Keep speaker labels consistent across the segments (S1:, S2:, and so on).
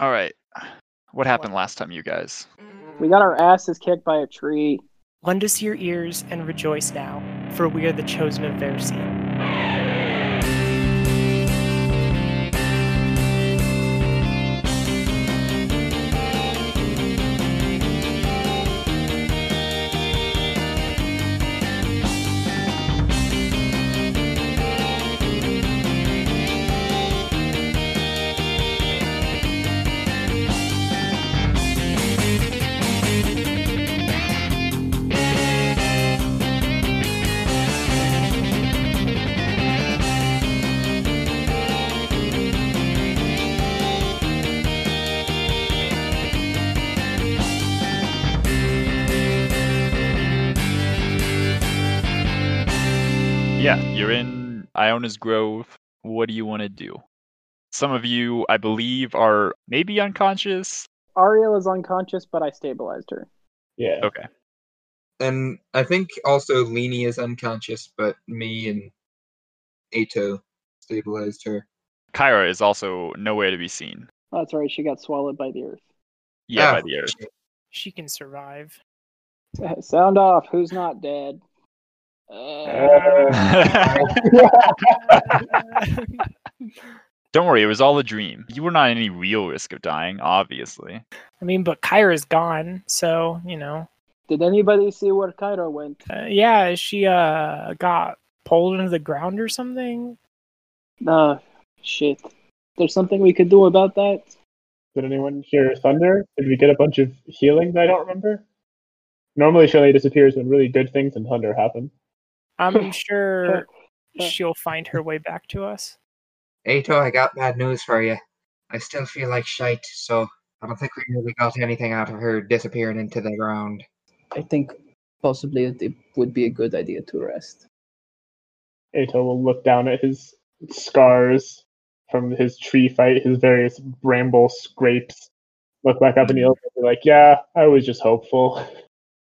S1: All right. What happened last time, you guys?
S2: We got our asses kicked by a tree.
S3: Lend us your ears and rejoice now, for we are the chosen of Versi.
S1: Iona's Grove. What do you want to do? Some of you, I believe, are maybe unconscious.
S2: Ariel is unconscious, but I stabilized her.
S4: Yeah.
S1: Okay.
S5: And I think also Leni is unconscious, but me and Eto stabilized her.
S1: Kyra is also nowhere to be seen.
S2: That's right, she got swallowed by the earth.
S1: Yeah,
S5: Ah,
S1: by the earth.
S3: She can survive.
S2: Sound off. Who's not dead? Uh,
S1: Don't worry, it was all a dream. You were not at any real risk of dying, obviously.
S3: I mean, but Kyra's gone, so you know.
S2: did anybody see where Kyra went?
S3: Uh, yeah, she uh got pulled into the ground or something.
S2: Uh, shit. There's something we could do about that?
S4: Did anyone hear thunder? Did we get a bunch of healing that I don't remember? Normally, Shelly disappears when really good things and thunder happen.
S3: I'm sure she'll find her way back to us.
S5: Eto, I got bad news for you. I still feel like shite, so I don't think we really got anything out of her disappearing into the ground.
S6: I think possibly it it would be a good idea to rest.
S4: Eto will look down at his scars from his tree fight, his various bramble scrapes, look back up in the mm. open and be like, yeah, I was just hopeful.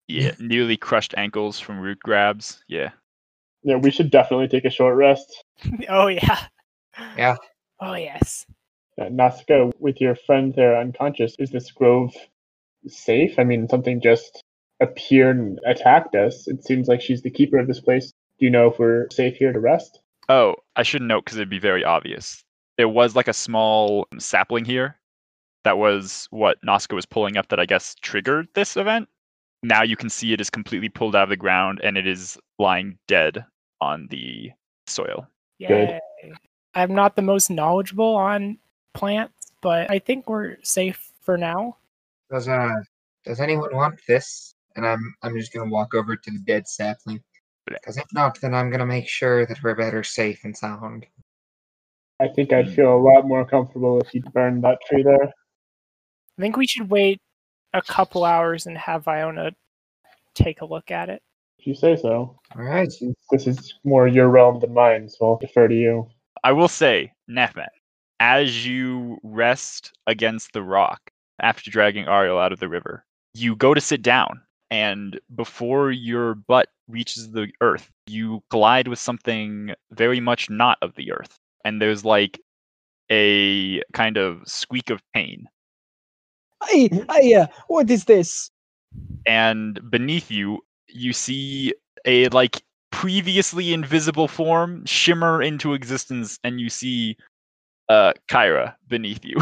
S1: Yeah, nearly crushed ankles from root grabs. Yeah.
S4: Yeah, we should definitely take a short rest.
S3: oh yeah.
S5: Yeah.
S3: Oh yes.
S4: Uh, Nausicaa, with your friend there unconscious, is this grove safe? I mean, something just appeared and attacked us. It seems like she's the keeper of this place. Do you know if we're safe here to rest?
S1: Oh, I should note because it'd be very obvious. There was like a small sapling here that was what Nausicaa was pulling up that I guess triggered this event. Now you can see it is completely pulled out of the ground and it is lying dead on the soil.
S3: Yay. I'm not the most knowledgeable on plants, but I think we're safe for now.
S5: Does uh does anyone want this? And I'm I'm just gonna walk over to the dead sapling. Because if not, then I'm gonna make sure that we're better safe and sound.
S4: I think I'd feel a lot more comfortable if you burned that tree there.
S3: I think we should wait a couple hours and have Iona take a look at it.
S4: If you say so.
S5: Alright.
S4: Since This is more your realm than mine, so I'll defer to you.
S1: I will say, Nehmet, as you rest against the rock after dragging Ariel out of the river, you go to sit down, and before your butt reaches the earth, you collide with something very much not of the earth. And there's like a kind of squeak of pain.
S6: Hey, hey, uh, what is this?
S1: And beneath you, you see a like previously invisible form shimmer into existence, and you see uh Kyra beneath you.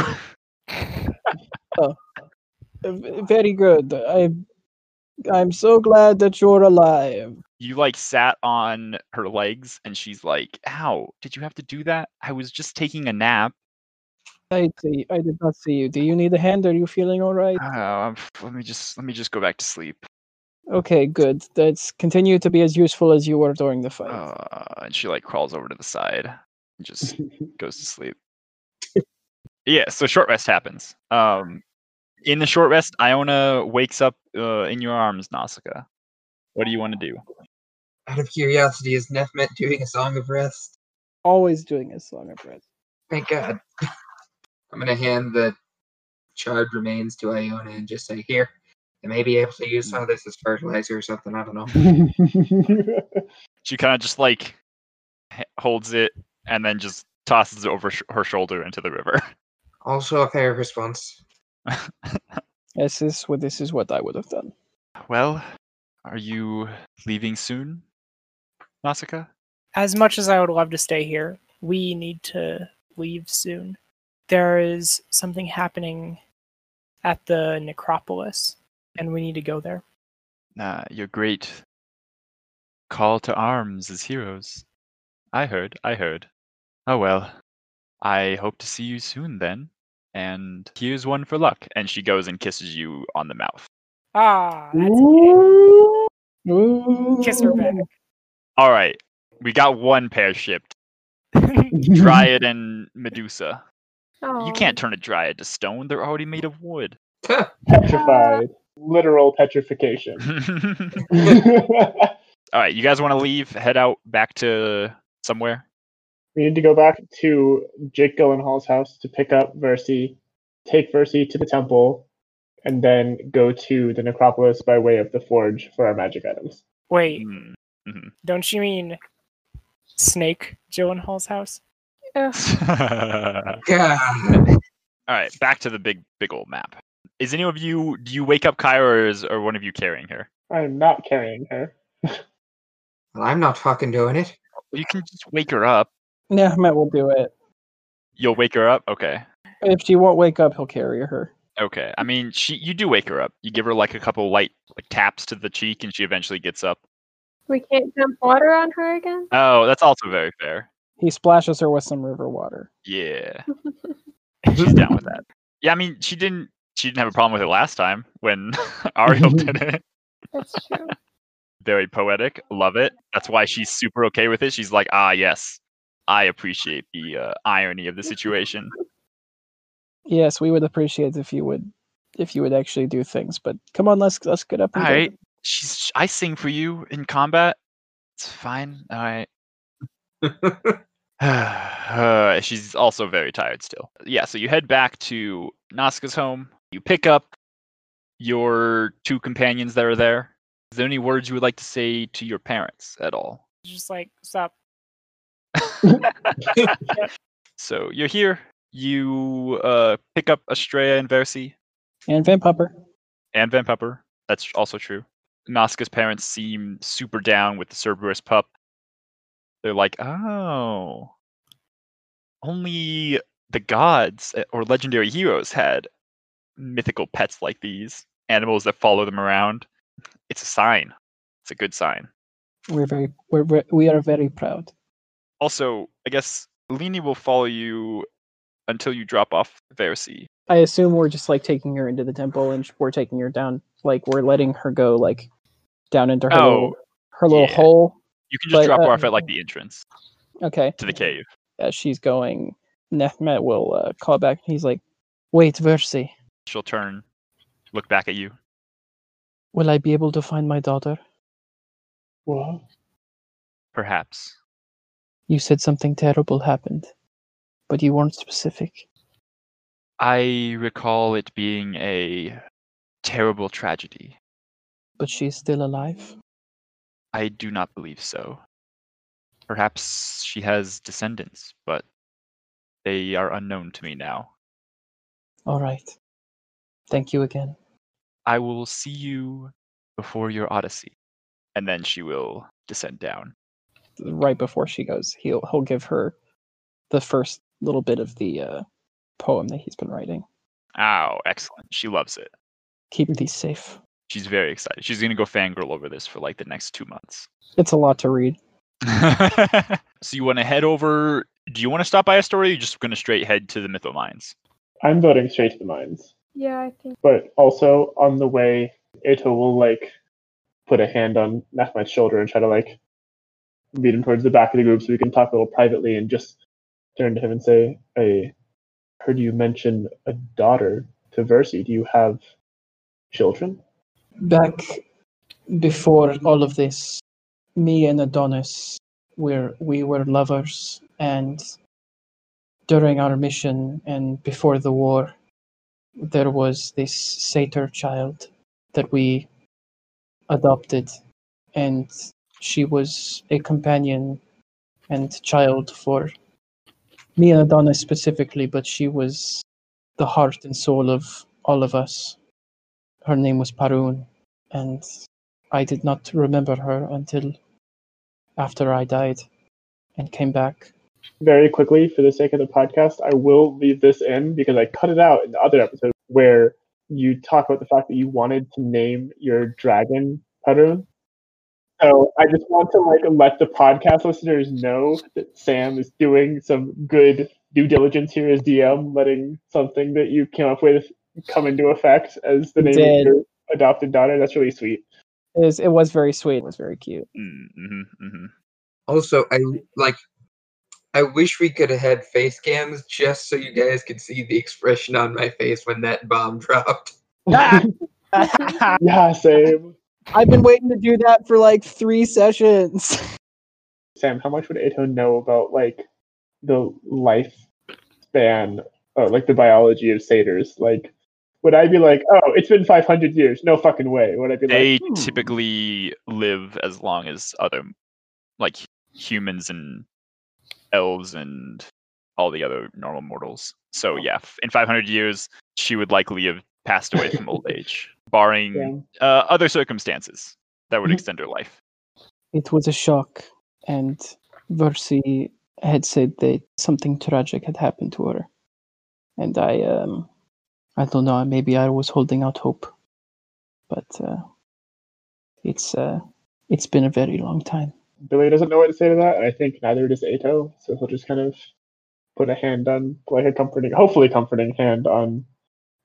S6: Uh, Very good. I, I'm so glad that you're alive.
S1: you like sat on her legs and she's like ow did you have to do that i was just taking a nap
S6: I see. I did not see you. Do you need a hand? Are you feeling all right?
S1: oh, I'm- let me just let me just go back to sleep
S6: Okay, good. Let's continue to be as useful as you were during the fight.
S1: uh, and she like crawls over to the side and just goes to sleep yeah so short rest happens um in the short rest iona wakes up uh, in your arms nausicaa what do you want to do
S5: Out of curiosity, is Nehmet doing a song of rest?
S6: Always doing a song of rest.
S5: Thank God. I'm gonna hand the charred remains to Iona and just say, here. I may be able to use some mm. of this as fertilizer or something, I don't know.
S1: she kind of just like holds it and then just tosses it over sh- her shoulder into the river
S5: Also a fair response.
S6: This is what this is what I would have done.
S1: well, are you leaving soon, Nausicaa?
S3: As much as I would love to stay here, we need to leave soon. There is something happening at the necropolis, and we need to go there.
S1: Uh, your great call to arms as heroes. I heard, I heard. Oh well. I hope to see you soon then. And here's one for luck. And she goes and kisses you on the mouth.
S3: Ah, that's a
S6: Ooh.
S3: Kiss her back.
S1: All right. We got one pair shipped. Dryad and Medusa. You can't turn a Dryad to stone. They're already made of wood.
S4: Petrified. Literal petrification.
S1: All right. You guys want to leave? Head out back to somewhere?
S4: we need to go back to Jake Gyllenhaal's house to pick up Versi, take Versi to the temple, and then go to the necropolis by way of the forge for our magic items.
S3: Wait,
S1: Hmm. Mhm.
S3: don't you mean Snake Gyllenhaal's house?
S1: All
S5: God.
S1: right. Back to the big, big old map. Is any of you? Do you wake up Kyra, or is or one of you carrying her?
S4: I am not carrying her.
S5: Well, I'm not fucking doing it.
S1: You can just wake her up.
S6: Yeah, Matt will do it.
S1: You'll wake her up. Okay.
S6: If she won't wake up, he'll carry her.
S1: Okay. I mean, she you do wake her up. You give her like a couple light like taps to the cheek, and she eventually gets up.
S7: We can't dump water on her again?
S1: Oh, that's also very fair.
S6: He splashes her with some river water.
S1: Yeah, she's down with that. Yeah, I mean, she didn't she didn't have a problem with it last time when Ariel did it.
S7: That's true.
S1: Very poetic. Love it. That's why she's super okay with it. She's like, ah, yes, I appreciate the uh, irony of the situation.
S6: Yes, we would appreciate if you would if you would actually do things. But come on, let's let's get up and
S1: All
S6: go.
S1: She's I sing for you in combat. It's fine. All right. Uh, she's also very tired still. Yeah, so you head back to Nausicaa's home. You pick up your two companions that are there. Is there any words you would like to say to your parents at all?
S3: Just like stop.
S1: So you're here. You uh, pick up Estrella and Versi
S6: And Van Pupper.
S1: and Van Pepper. That's also true. Nausicaa's parents seem super down with the Cerberus pup. They're like, oh, only the gods uh, or legendary heroes had mythical pets like these, animals that follow them around. It's a sign. It's a good sign.
S6: We're very we're, ve- we are very proud.
S1: Also, I guess Lini will follow you until you drop off Versi.
S6: I assume we're just like taking her into the temple and we're taking her down. Like we're letting her go like down into her
S1: Oh,
S6: little her little
S1: yeah.
S6: hole.
S1: You can just
S6: But,
S1: drop her
S6: uh,
S1: off at like the entrance
S6: Okay.
S1: to the cave.
S6: As she's going, Nehmet will uh, call back. He's like, "Wait, Versi,
S1: She'll turn, look back at you.
S6: will I be able to find my daughter?
S4: What?
S1: Perhaps.
S6: You said something terrible happened, but you weren't specific.
S1: I recall it being a terrible tragedy.
S6: But she's still alive.
S1: I do not believe so. Perhaps she has descendants, but they are unknown to me now.
S6: All right. Thank you again.
S1: I will see you before your odyssey. And then she will descend down.
S6: Right before she goes, he'll he'll give her the first little bit of the uh, poem that he's been writing.
S1: Oh, excellent. She loves it.
S6: Keep these safe.
S1: She's very excited. She's going to go fangirl over this for like the next two months.
S6: It's a lot to read.
S1: so you want to head over? Do you want to stop by Estoria? Or are you just going to straight head to the Mytho Mines?
S4: I'm voting straight to the mines.
S7: Yeah, I think.
S4: But also on the way, Eto will like put a hand on Nehmet's shoulder and try to like lead him towards the back of the group so we can talk a little privately and just turn to him and say, I heard you mention a daughter to Versi. Do you have children?
S6: Back before all of this, me and Adonis were we were lovers and during our mission and before the war there was this satyr child that we adopted and she was a companion and child for me and Adonis specifically, but she was the heart and soul of all of us. Her name was Parun, and I did not remember her until after I died and came back.
S4: Very quickly, for the sake of the podcast, I will leave this in because I cut it out in the other episode where you talk about the fact that you wanted to name your dragon Parun. So I just want to like let the podcast listeners know that Sam is doing some good due diligence here as DM, letting something that you came up with come into effect as the name
S6: Did.
S4: of your adopted daughter. That's really sweet.
S6: It was, it was very sweet. It was very cute.
S1: Mm-hmm, hmm
S5: Also, I like. I wish we could have had face cams just so you guys could see the expression on my face when that bomb dropped.
S4: Yeah, same.
S6: I've been waiting to do that for like three sessions.
S4: Sam, how much would Eto know about like the lifespan, or like the biology of satyrs? Like, would I be like, oh, it's been 500 years? No fucking way. Would I be
S1: They
S4: like, hmm.
S1: typically live as long as other, like humans and elves and all the other normal mortals. So yeah, in 500 years, she would likely have passed away from old age, barring uh, other circumstances that would
S6: Mhm.
S1: extend her life.
S6: It was a shock, and Versi had said that something tragic had happened to her, and I, um, I don't know, maybe I was holding out hope, but uh, it's uh, it's been a very long time.
S4: Billy doesn't know what to say to that. and I think neither does Eto. So he'll just kind of put a hand on, like a comforting, hopefully comforting hand on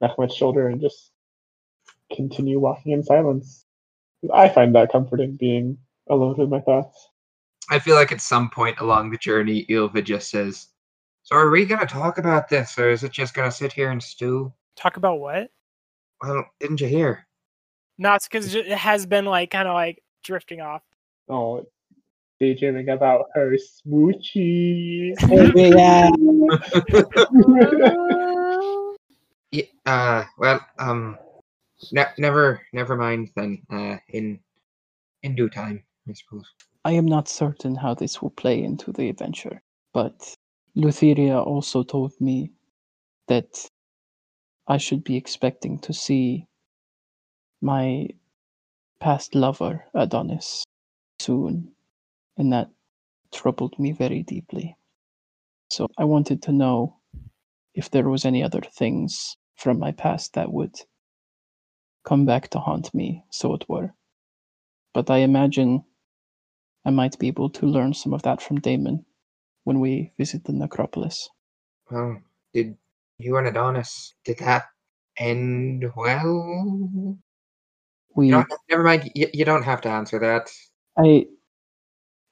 S4: Nehmet's shoulder and just continue walking in silence. I find that comforting being alone with my thoughts.
S5: I feel like at some point along the journey, Ylva just says, "So are we gonna talk about this, or is it just gonna sit here and stew?"
S3: Talk about what?
S5: Well, didn't you hear?
S3: No, it's because it has been like kind of like drifting off.
S4: Oh, daydreaming about her smoochie.
S6: yeah,
S5: Yeah. Uh. Well. Um. Ne- never. Never mind then. Uh. In. In due time, I suppose.
S6: I am not certain how this will play into the adventure, but Lutheria also told me that I should be expecting to see my past lover, Adonis, soon, and that troubled me very deeply. So I wanted to know if there was any other things from my past that would come back to haunt me, so it were. But I imagine I might be able to learn some of that from Damon when we visit the necropolis.
S5: Well, did you and Adonis did that end well?
S6: We,
S5: You don't, never mind. You, you don't have to answer that.
S6: I,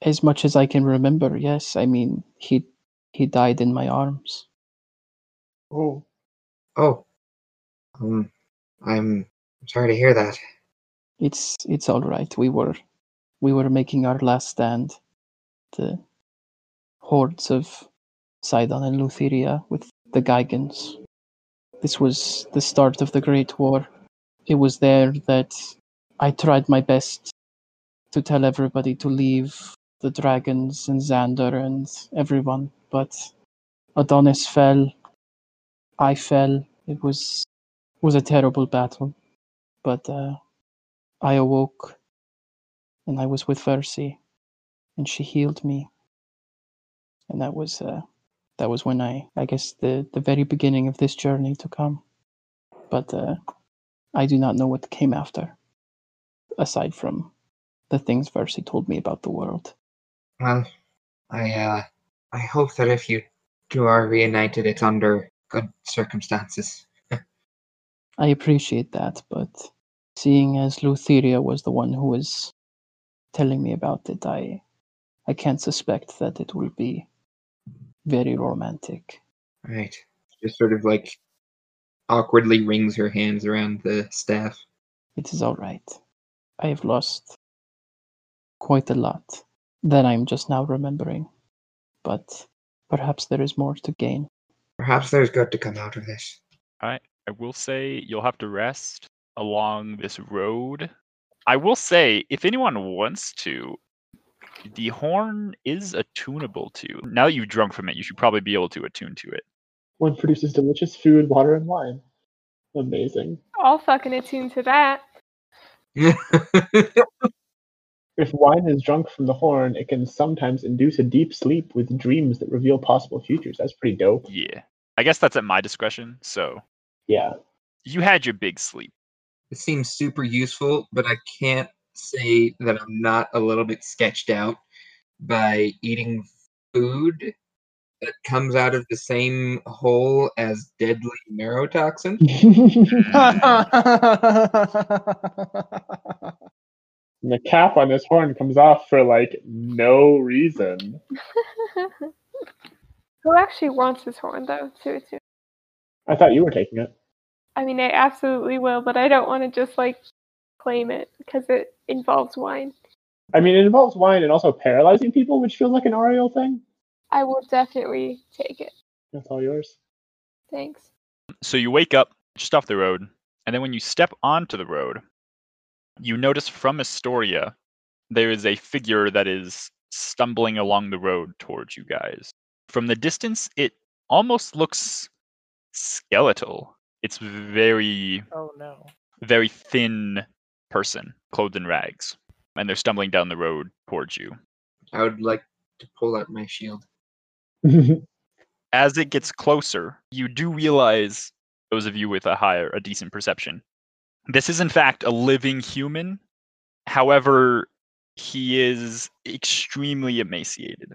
S6: as much as I can remember, yes. I mean, he he died in my arms.
S4: oh,
S5: Oh. Um. I'm sorry to hear that.
S6: It's it's all right. We were we were making our last stand. The hordes of Sidon and Lutheria with the Gigans. This was the start of the Great War. It was there that I tried my best to tell everybody to leave the dragons and Xander and everyone, but Adonis fell. I fell. It was was a terrible battle, but uh, I awoke, and I was with Versi, and she healed me, and that was uh, that was when I I guess the the very beginning of this journey to come, but uh, I do not know what came after, aside from the things Versi told me about the world.
S5: Well, I uh, I hope that if you two are reunited, it's under good circumstances.
S6: I appreciate that, but seeing as Lutheria was the one who was telling me about it, I I can't suspect that it will be very romantic.
S5: Right. Just sort of like awkwardly wrings her hands around the staff.
S6: It is all right. I have lost quite a lot that I'm just now remembering, but perhaps there is more to gain.
S5: Perhaps there's good to come out of this.
S1: I will say you'll have to rest along this road. I will say, if anyone wants to, the horn is attunable to. Now that you've drunk from it, you should probably be able to attune to it.
S4: one produces delicious food, water, and wine. Amazing.
S7: I'll fucking attune to that.
S4: If wine is drunk from the horn, it can sometimes induce a deep sleep with dreams that reveal possible futures. That's pretty dope.
S1: Yeah. I guess that's at my discretion. So
S4: Yeah.
S1: you had your big sleep.
S5: it seems super useful, but I can't say that I'm not a little bit sketched out by eating food that comes out of the same hole as deadly neurotoxin. Hmm.
S4: And the cap on this horn comes off for like no reason.
S7: Who actually wants this horn though? To attune.
S4: I thought you were taking it.
S7: I mean, I absolutely will, but I don't want to just like claim it because it involves wine.
S4: I mean, it involves wine and also paralyzing people, which feels like an Ariel thing.
S7: I will definitely take it.
S4: That's all yours.
S7: Thanks.
S1: So you wake up just off the road, and then when you step onto the road, you notice from Estoria there is a figure that is stumbling along the road towards you guys. From the distance, it almost looks skeletal. It's very,
S3: Oh no.
S1: very thin person clothed in rags, and they're stumbling down the road towards you.
S5: I would like to pull out my shield.
S1: as it gets closer, you do realize, those of you with a higher, a decent perception, this is in fact a living human. However, he is extremely emaciated.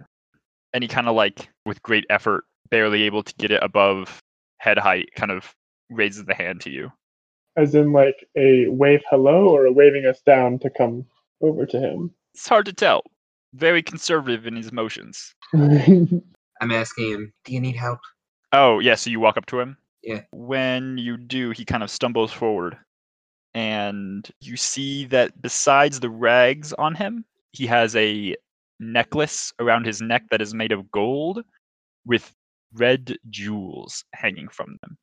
S1: And he kind of like, with great effort, barely able to get it above head height, kind of raises the hand to you.
S4: As in, like a wave hello or a waving us down to come over to him.
S1: It's hard to tell. Very conservative in his motions.
S5: I'm asking him, Do you need help?
S1: Oh, yeah, so you walk up to him?
S5: Yeah.
S1: When you do, he kind of stumbles forward. And you see that besides the rags on him, he has a necklace around his neck that is made of gold with red jewels hanging from them.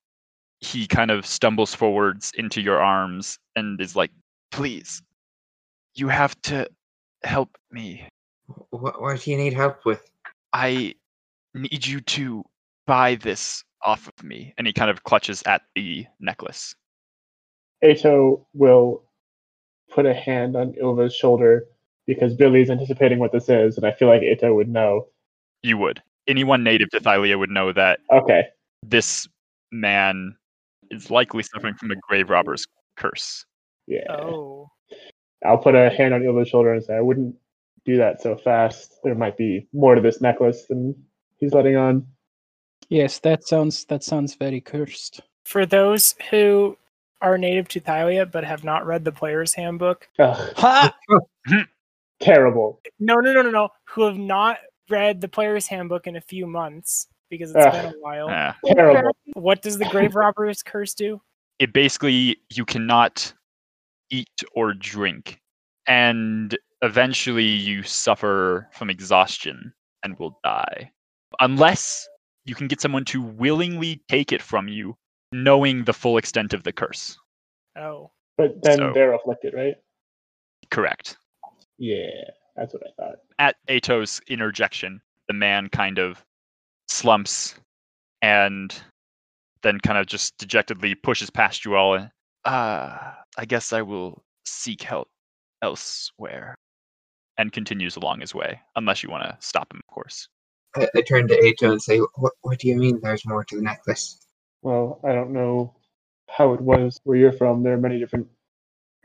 S1: He kind of stumbles forwards into your arms and is like, Please, you have to help me.
S5: What, what do you need help with?
S1: I need you to buy this off of me. And he kind of clutches at the necklace.
S4: Eto will put a hand on Ylva's shoulder because Billy's anticipating what this is, and I feel like Eto would know.
S1: You would. Anyone native to Thylea would know that
S4: Okay.
S1: this man is likely suffering from a grave robber's curse.
S4: Yeah.
S3: Oh.
S4: I'll put a hand on Ylva's shoulder and say, I wouldn't do that so fast. There might be more to this necklace than he's letting on.
S6: yes, that sounds that sounds very cursed.
S3: For those who are native to Thylea but have not read the player's handbook,
S4: Ugh, terrible.
S3: no, no, no, no, no, who have not read the player's handbook in a few months because it's
S4: Ugh.
S3: been a while.
S1: Ah.
S4: Terrible.
S3: What does the grave robber's curse do?
S1: it basically you cannot eat or drink and eventually you suffer from exhaustion and will die unless you can get someone to willingly take it from you knowing the full extent of the curse
S3: Oh.
S4: But then
S1: So-
S4: they're afflicted, right?
S1: correct
S4: Yeah, that's what I thought.
S1: at Eto's interjection the man kind of slumps and then kind of just dejectedly pushes past you all and ah i guess i will seek help elsewhere and continues along his way unless you want to stop him of course
S5: I, I turn to Eto and say, what, what do you mean there's more to the necklace?
S4: Well, I don't know how it was where you're from. There are many different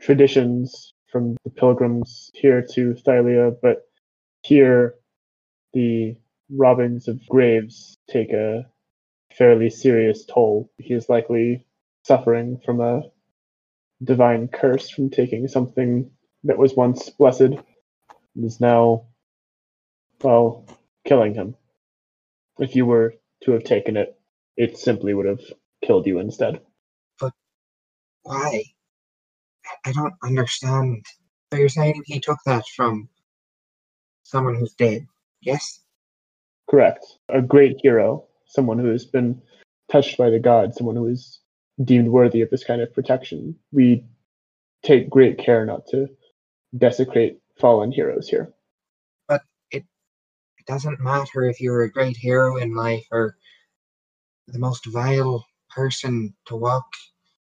S4: traditions from the pilgrims here to Thylea, but here the robbings of graves take a fairly serious toll. He is likely suffering from a divine curse from taking something that was once blessed and is now, well, killing him. If you were to have taken it, it simply would have killed you instead.
S5: But why? I- don't understand. So you're saying he took that from someone who's dead? Yes?
S4: Correct. A great hero, someone who has been touched by the gods, someone who is deemed worthy of this kind of protection. We take great care not to desecrate fallen heroes here.
S5: But it doesn't matter if you're a great hero in life or the most vile person to walk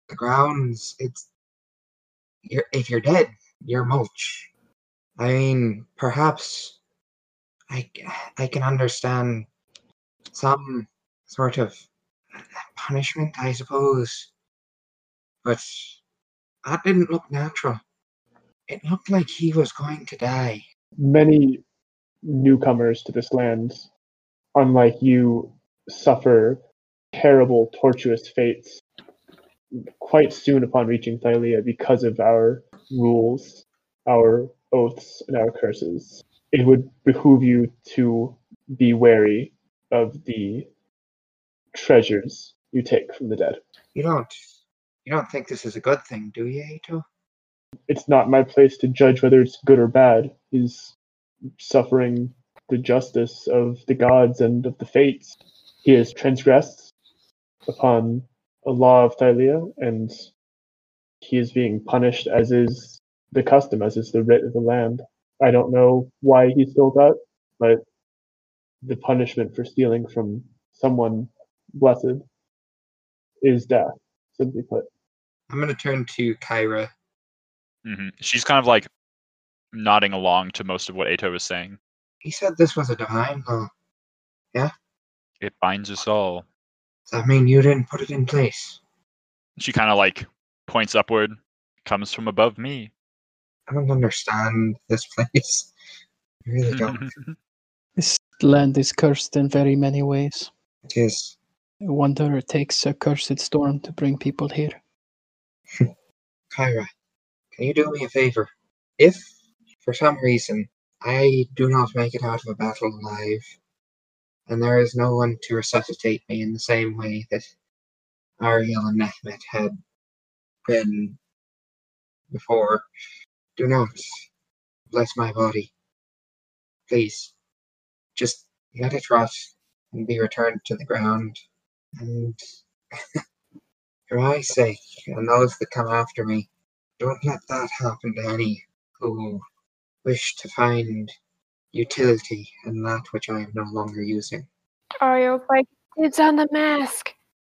S5: the grounds. It's you're if you're dead, you're mulch. I mean, perhaps I I can understand some sort of punishment, I suppose, but that didn't look natural. It looked like he was going to die.
S4: Many newcomers to this land, unlike you, suffer terrible, tortuous fates quite soon upon reaching Thylea because of our rules, our oaths, and our curses. It would behoove you to be wary of the treasures you take from the dead.
S5: You don't you don't think this is a good thing, do you, Eto?
S4: It's not my place to judge whether it's good or bad. He's suffering the justice of the gods and of the fates. He has transgressed upon a law of Thylea, and he is being punished as is the custom, as is the writ of the land. I don't know why he stole that, but the punishment for stealing from someone blessed is death, simply put.
S5: I'm gonna turn to Kyra.
S1: hmm She's kind of like nodding along to most of what Eto was saying.
S5: He said this was a divine law. Yeah?
S1: It binds us all.
S5: Does that mean you didn't put it in place?
S1: She kind of like points upward, comes from above me.
S5: I don't understand this place. I really don't.
S6: This land is cursed in very many ways.
S5: It is.
S6: I wonder it takes a cursed storm to bring people here.
S5: Kyra, can you do me a favor? If, for some reason, I do not make it out of a battle alive, and there is no one to resuscitate me in the same way that Ariel and Nehmet had been before, do not bless my body. Please, just let it rot and be returned to the ground. And for my sake and those that come after me, don't let that happen to any who wish to find utility and that which I am no longer using.
S7: Ariel's like, it's on the mask.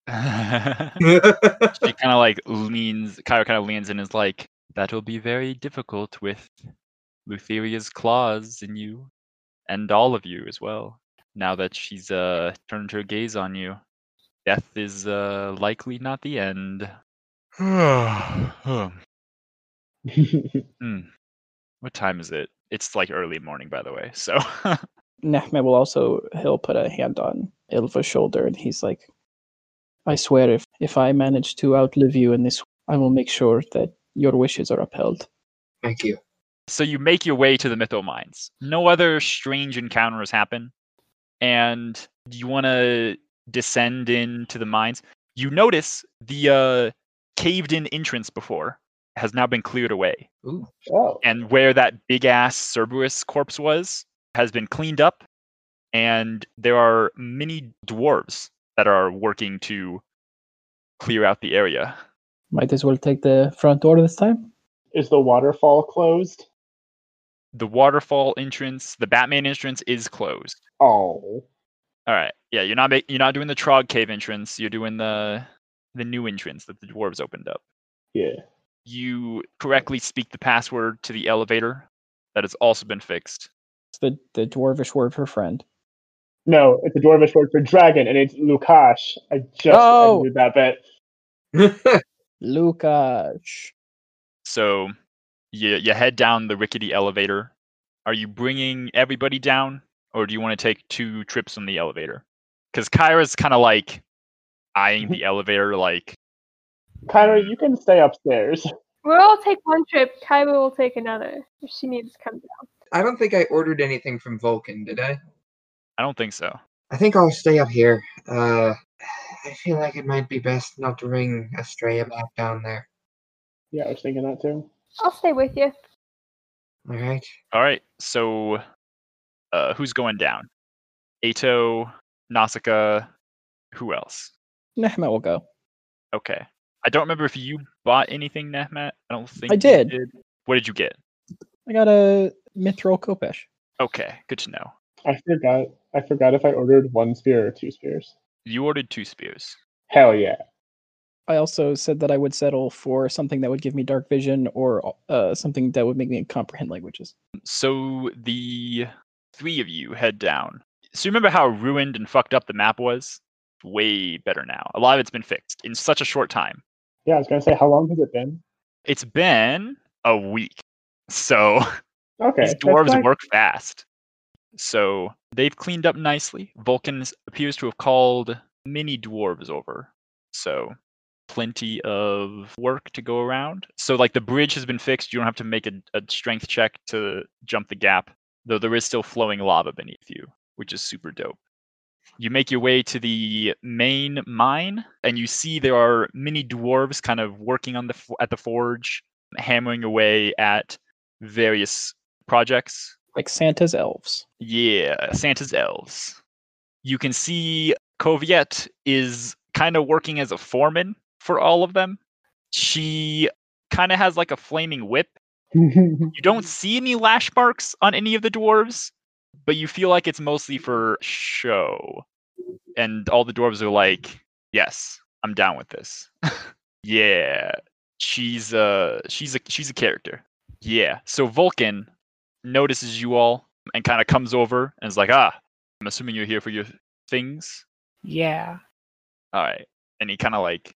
S1: she kind of like leans, Kyra kind of leans and is like, that'll be very difficult with Lutheria's claws in you and all of you as well. Now that she's uh turned her gaze on you, death is uh likely not the end. Hmm. What time is it? It's like early morning, by the way. So
S6: Nehme will also he'll put a hand on Ylva's shoulder and he's like I swear if if I manage to outlive you in this I will make sure that your wishes are upheld.
S5: Thank you.
S1: So you make your way to the Mytho Mines. No other strange encounters happen. And you want to descend into the mines. You notice the uh, caved in entrance before has now been cleared away.
S5: Ooh.
S4: Oh,
S1: And where that big ass Cerberus corpse was has been cleaned up. And there are many dwarves that are working to clear out the area.
S6: Might as well take the front door this time.
S4: is the waterfall closed?
S1: The waterfall entrance, the Batman entrance is closed.
S4: Oh,
S1: All right. Yeah, you're not ma- you're not doing the Trog cave entrance. You're doing the the new entrance that the dwarves opened up.
S4: yeah.
S1: You correctly speak the password to the elevator. That has also been fixed.
S6: It's the, the dwarvish word for friend.
S4: No, it's a dwarvish word for dragon, and it's Lukash. I just
S6: Oh!
S4: edited that bit.
S6: Lukash.
S1: So you you head down the rickety elevator. Are you bringing everybody down, or do you want to take two trips on the elevator? Because Kyra's kind of like eyeing the elevator, like
S4: Kyra, you can stay upstairs.
S7: We'll all take one trip. Kyra will take another if she needs to come down.
S5: I don't think I ordered anything from Volkan, did I?
S1: I don't think so.
S5: I think I'll stay up here. Uh, I feel like it might be best not to bring Estrella back down there.
S4: Yeah, I was thinking that too.
S7: I'll stay with you.
S5: All right.
S1: All right. So uh, who's going down? Eto, Nausicaa, who else?
S6: Nehme will go.
S1: Okay. I don't remember if you bought anything, Nehmet. I don't think
S6: I
S1: you
S6: did.
S1: What did you get?
S6: I got a Mithril Khopesh.
S1: Okay, good to know.
S4: I forgot. I forgot if I ordered one spear or two spears.
S1: You ordered two spears.
S4: Hell yeah!
S6: I also said that I would settle for something that would give me dark vision or uh, something that would make me comprehend languages.
S1: So the three of you head down. So you remember how ruined and fucked up the map was? Way better now. A lot of it's been fixed in such a short time.
S4: Yeah, I was gonna say, how long has it been?
S1: It's been a week. So
S4: Okay,
S1: these dwarves work fast. So they've cleaned up nicely. Volkan appears to have called many dwarves over. So plenty of work to go around. So like the bridge has been fixed. You don't have to make a, a strength check to jump the gap, though there is still flowing lava beneath you, which is super dope. You make your way to the main mine, and you see there are many dwarves kind of working on the at the forge, hammering away at various projects.
S6: Like Santa's elves.
S1: Yeah, Santa's elves. You can see Coviette is kind of working as a foreman for all of them. She kind of has like a flaming whip. You don't see any lash marks on any of the dwarves, but you feel like it's mostly for show. And all the dwarves are like, "Yes, I'm down with this." yeah, she's a she's a she's a character. Yeah. So Volkan notices you all and kind of comes over and is like, "Ah, I'm assuming you're here for your things."
S3: Yeah.
S1: All right. And he kind of like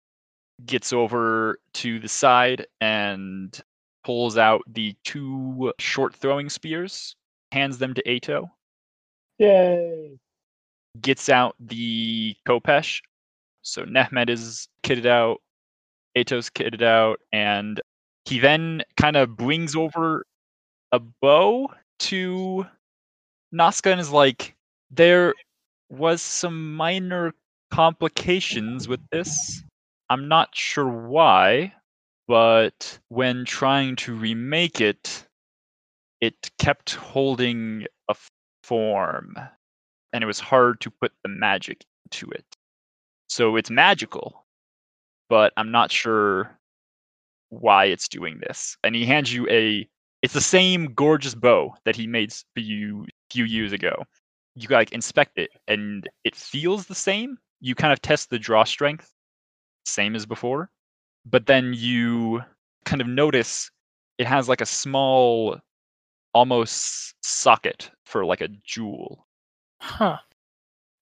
S1: gets over to the side and pulls out the two short throwing spears, hands them to Eto,
S4: Yay!
S1: gets out the Khopesh. So Nehmet is kitted out, Eto's kitted out, and he then kind of brings over a bow to Nausicaa and is like, there was some minor complications with this. I'm not sure why, but when trying to remake it, it kept holding a form, and it was hard to put the magic into it. So it's magical, but I'm not sure why it's doing this. And he hands you a it's the same gorgeous bow that he made for you a few years ago. You like inspect it and it feels the same. You kind of test the draw strength, same as before. But then you kind of notice it has like a small almost socket for like a jewel.
S3: Huh.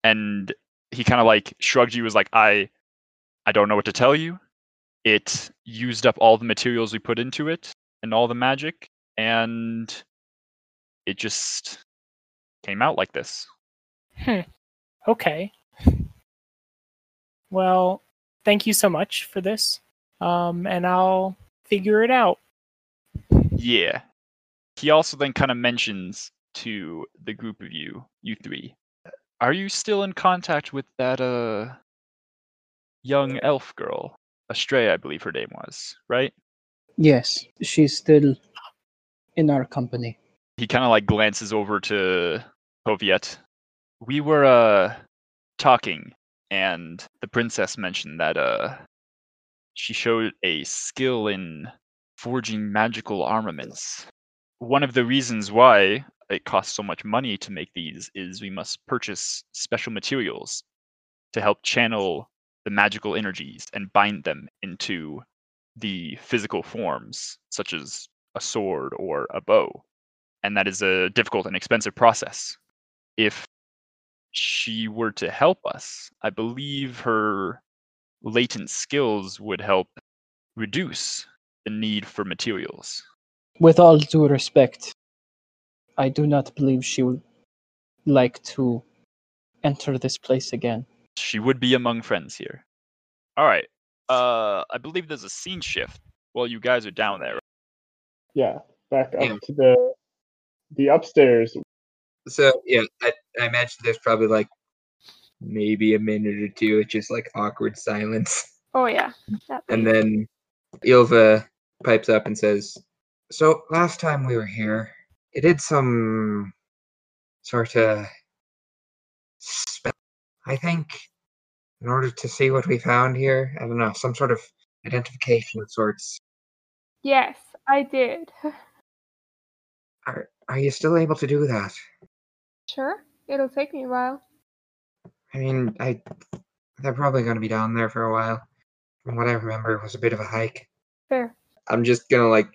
S1: And he kind of like shrugged you was like, I I don't know what to tell you. It used up all the materials we put into it and all the magic, and it just came out like this.
S3: Hmm. Okay. Well, thank you so much for this. Um, and I'll figure it out.
S1: Yeah. He also then kind of mentions to the group of you, you three, are you still in contact with that uh young elf girl? Astray, I believe her name was, right?
S6: Yes, she's still in our company.
S1: he kind of like glances over to Poviet. We were uh talking and the princess mentioned that uh she showed a skill in forging magical armaments. One of the reasons why it costs so much money to make these is we must purchase special materials to help channel the magical energies and bind them into the physical forms such as a sword or a bow and that is a difficult and expensive process. If she were to help us, I believe her latent skills would help reduce the need for materials.
S6: With all due respect, I do not believe she would like to enter this place again.
S1: She would be among friends here. All right. Uh, I believe there's a scene shift while you guys are down there.
S4: Yeah, back up
S5: Yeah.
S4: to the the upstairs.
S5: So yeah, I, I imagine there's probably like maybe a minute or two. It's just like awkward silence,
S7: Oh yeah. That
S5: and then Ylva pipes up and says, "So last time we were here, it did some sort of spell. I think in order to see what we found here, I don't know, some sort of identification of sorts.
S7: Yes, I did.
S5: Are are you still able to do that?
S7: sure. It'll take me a while.
S5: I mean, I they're probably going to be down there for a while. from what I remember, it was a bit of a hike.
S7: Fair.
S5: I'm just gonna like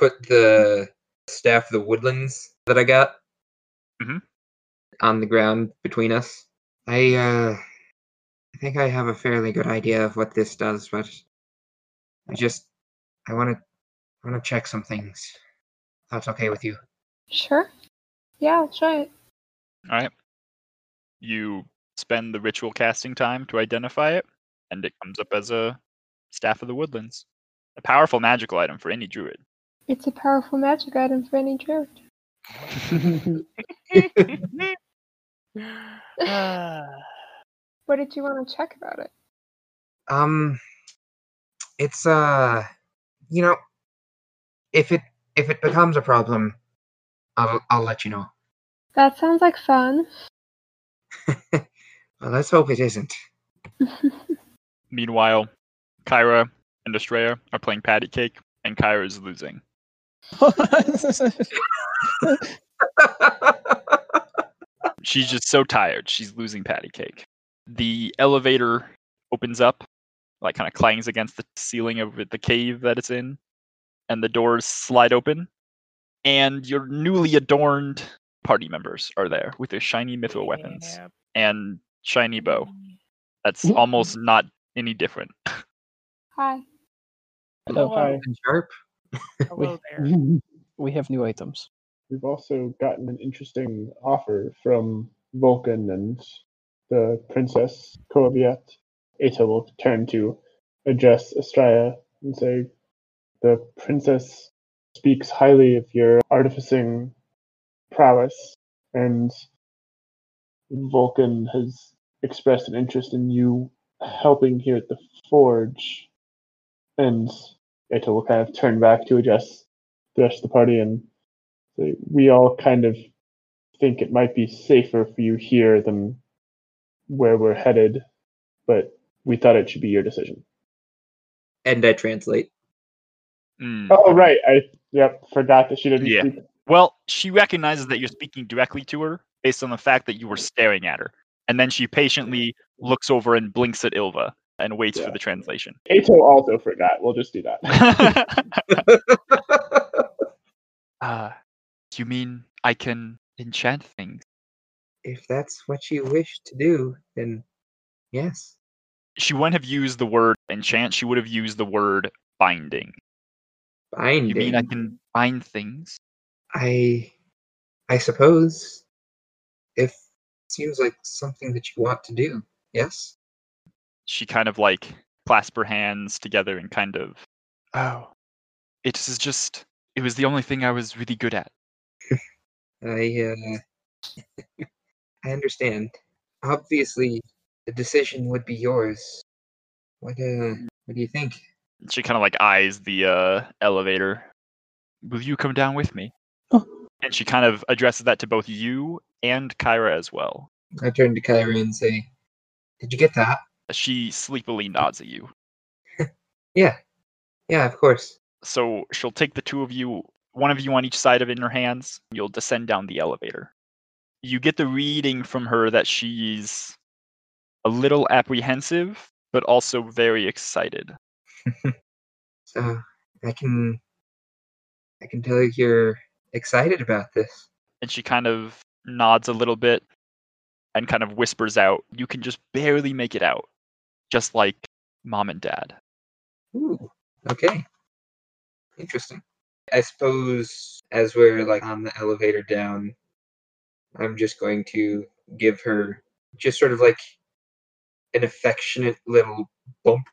S5: put the staff of the woodlands that I got
S1: Mhm.
S5: on the ground between us. I uh I think I have a fairly good idea of what this does, but I just I wanna I wanna check some things. That's okay with you.
S7: Sure. Yeah, I'll try it.
S1: All right. You spend the ritual casting time to identify it, and it comes up as a staff of the woodlands. A powerful magical item for any druid.
S7: It's a powerful magic item for any druid.
S3: Ah,
S7: What did you want to check about it?
S5: Um it's uh you know if it if it becomes a problem, I'll I'll let you know.
S7: That sounds like fun.
S5: well, let's hope it isn't.
S1: Meanwhile, Kyra and Estrella are playing patty cake, and Kyra is losing. She's just so tired. She's losing patty cake. The elevator opens up, like kind of clangs against the ceiling of the cave that it's in, and the doors slide open. And your newly adorned party members are there with their shiny mithril weapons
S3: yeah.
S1: and shiny bow. That's almost not any different.
S7: Hi.
S6: Hello.
S3: Hello.
S5: And sharp.
S3: Hello there.
S6: We have new items.
S4: We've also gotten an interesting offer from Volkan and the Princess Coaviat. Eto will turn to address Estrella and say, The princess speaks highly of your artificing prowess, and Volkan has expressed an interest in you helping here at the forge. And Eto will kind of turn back to address the rest of the party and say, We all kind of think it might be safer for you here than where we're headed, but we thought it should be your decision.
S5: And I translate.
S1: Mm.
S4: Oh, right. I yep forgot that she didn't
S1: Yeah.
S4: speak.
S1: Well, she recognizes that you're speaking directly to her based on the fact that you were staring at her. And then she patiently looks over and blinks at Ylva and waits
S4: Yeah.
S1: for the translation.
S4: Eto also forgot. We'll just do that.
S1: uh, you mean I can enchant things?
S5: if that's what you wish to do, then yes.
S1: She wouldn't have used the word enchant, she would have used the word binding.
S5: Binding.
S1: You mean I can bind things?
S5: I I suppose if it seems like something that you want to do. Yes?
S1: She kind of like clasp her hands together and kind of, oh, it is just, it was the only thing I was really good at.
S5: I uh I understand. Obviously the decision would be yours. What uh what do you think?
S1: She kind of like eyes the uh, elevator. Will you come down with me?
S6: Oh.
S1: And she kind of addresses that to both you and Kyra as well.
S5: I turn to Kyra and say, Did you get that?
S1: She sleepily nods at you.
S5: Yeah. Yeah, of course.
S1: So she'll take the two of you, one of you on each side of it in her hands. You'll descend down the elevator. You get the reading from her that she's a little apprehensive, but also very excited.
S5: So I can I can tell you're excited about this.
S1: And she kind of nods a little bit and kind of whispers out, You can just barely make it out, just like mom and dad.
S5: Ooh, okay. Interesting. I suppose as we're like on the elevator down, I'm just going to give her just sort of like an affectionate little bump.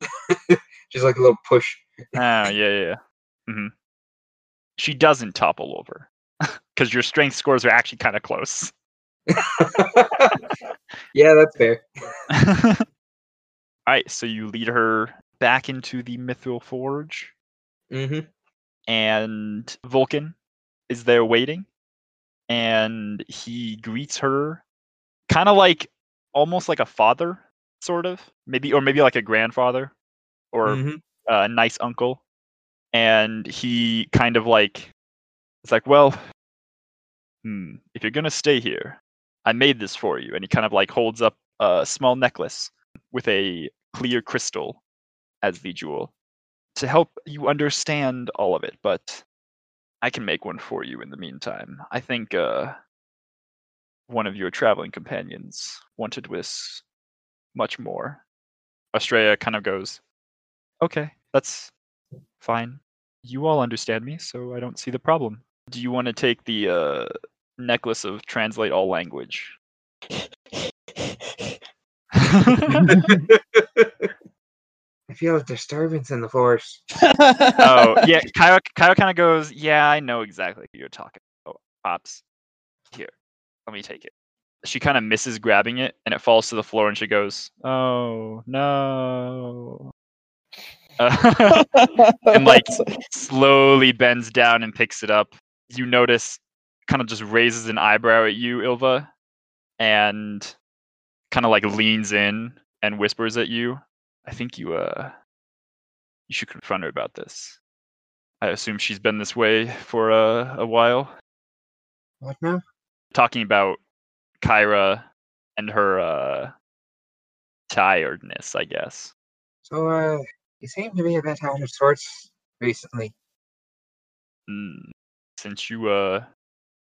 S5: just like a little push.
S1: Ah, yeah, yeah. yeah. hmm She doesn't topple over because your strength scores are actually kind of close.
S5: yeah, that's fair.
S1: All right, so you lead her back into the Mithral Forge,
S5: hmm
S1: and Volkan is there waiting, and he greets her, kind of like almost like a father, sort of, maybe, or maybe like a grandfather, or
S5: hmm
S1: a nice uncle, and he kind of like, it's like, well, hmm, if you're gonna stay here, I made this for you, and he kind of like holds up a small necklace with a clear crystal as the jewel to help you understand all of it, but I can make one for you in the meantime. I think uh, one of your traveling companions wanted this much more. Estrella kind of goes, okay, that's fine. You all understand me, so I don't see the problem. Do you want to take the uh, necklace of translate all language?
S5: I feel a disturbance in the force.
S1: oh yeah, Kyra. Kyra kind of goes, "Yeah, I know exactly who you're talking about, Pops. Here, let me take it." She kind of misses grabbing it, and it falls to the floor, and she goes, "Oh no!" Uh, and like slowly bends down and picks it up. You notice, kind of just raises an eyebrow at you, Ylva, and kind of like leans in and whispers at you. I think you uh you should confront her about this. I assume she's been this way for uh, a while.
S5: What now?
S1: Talking about Kyra and her uh tiredness, I guess.
S5: So, uh, you seem to be a bit out of sorts recently.
S1: Mm, since you uh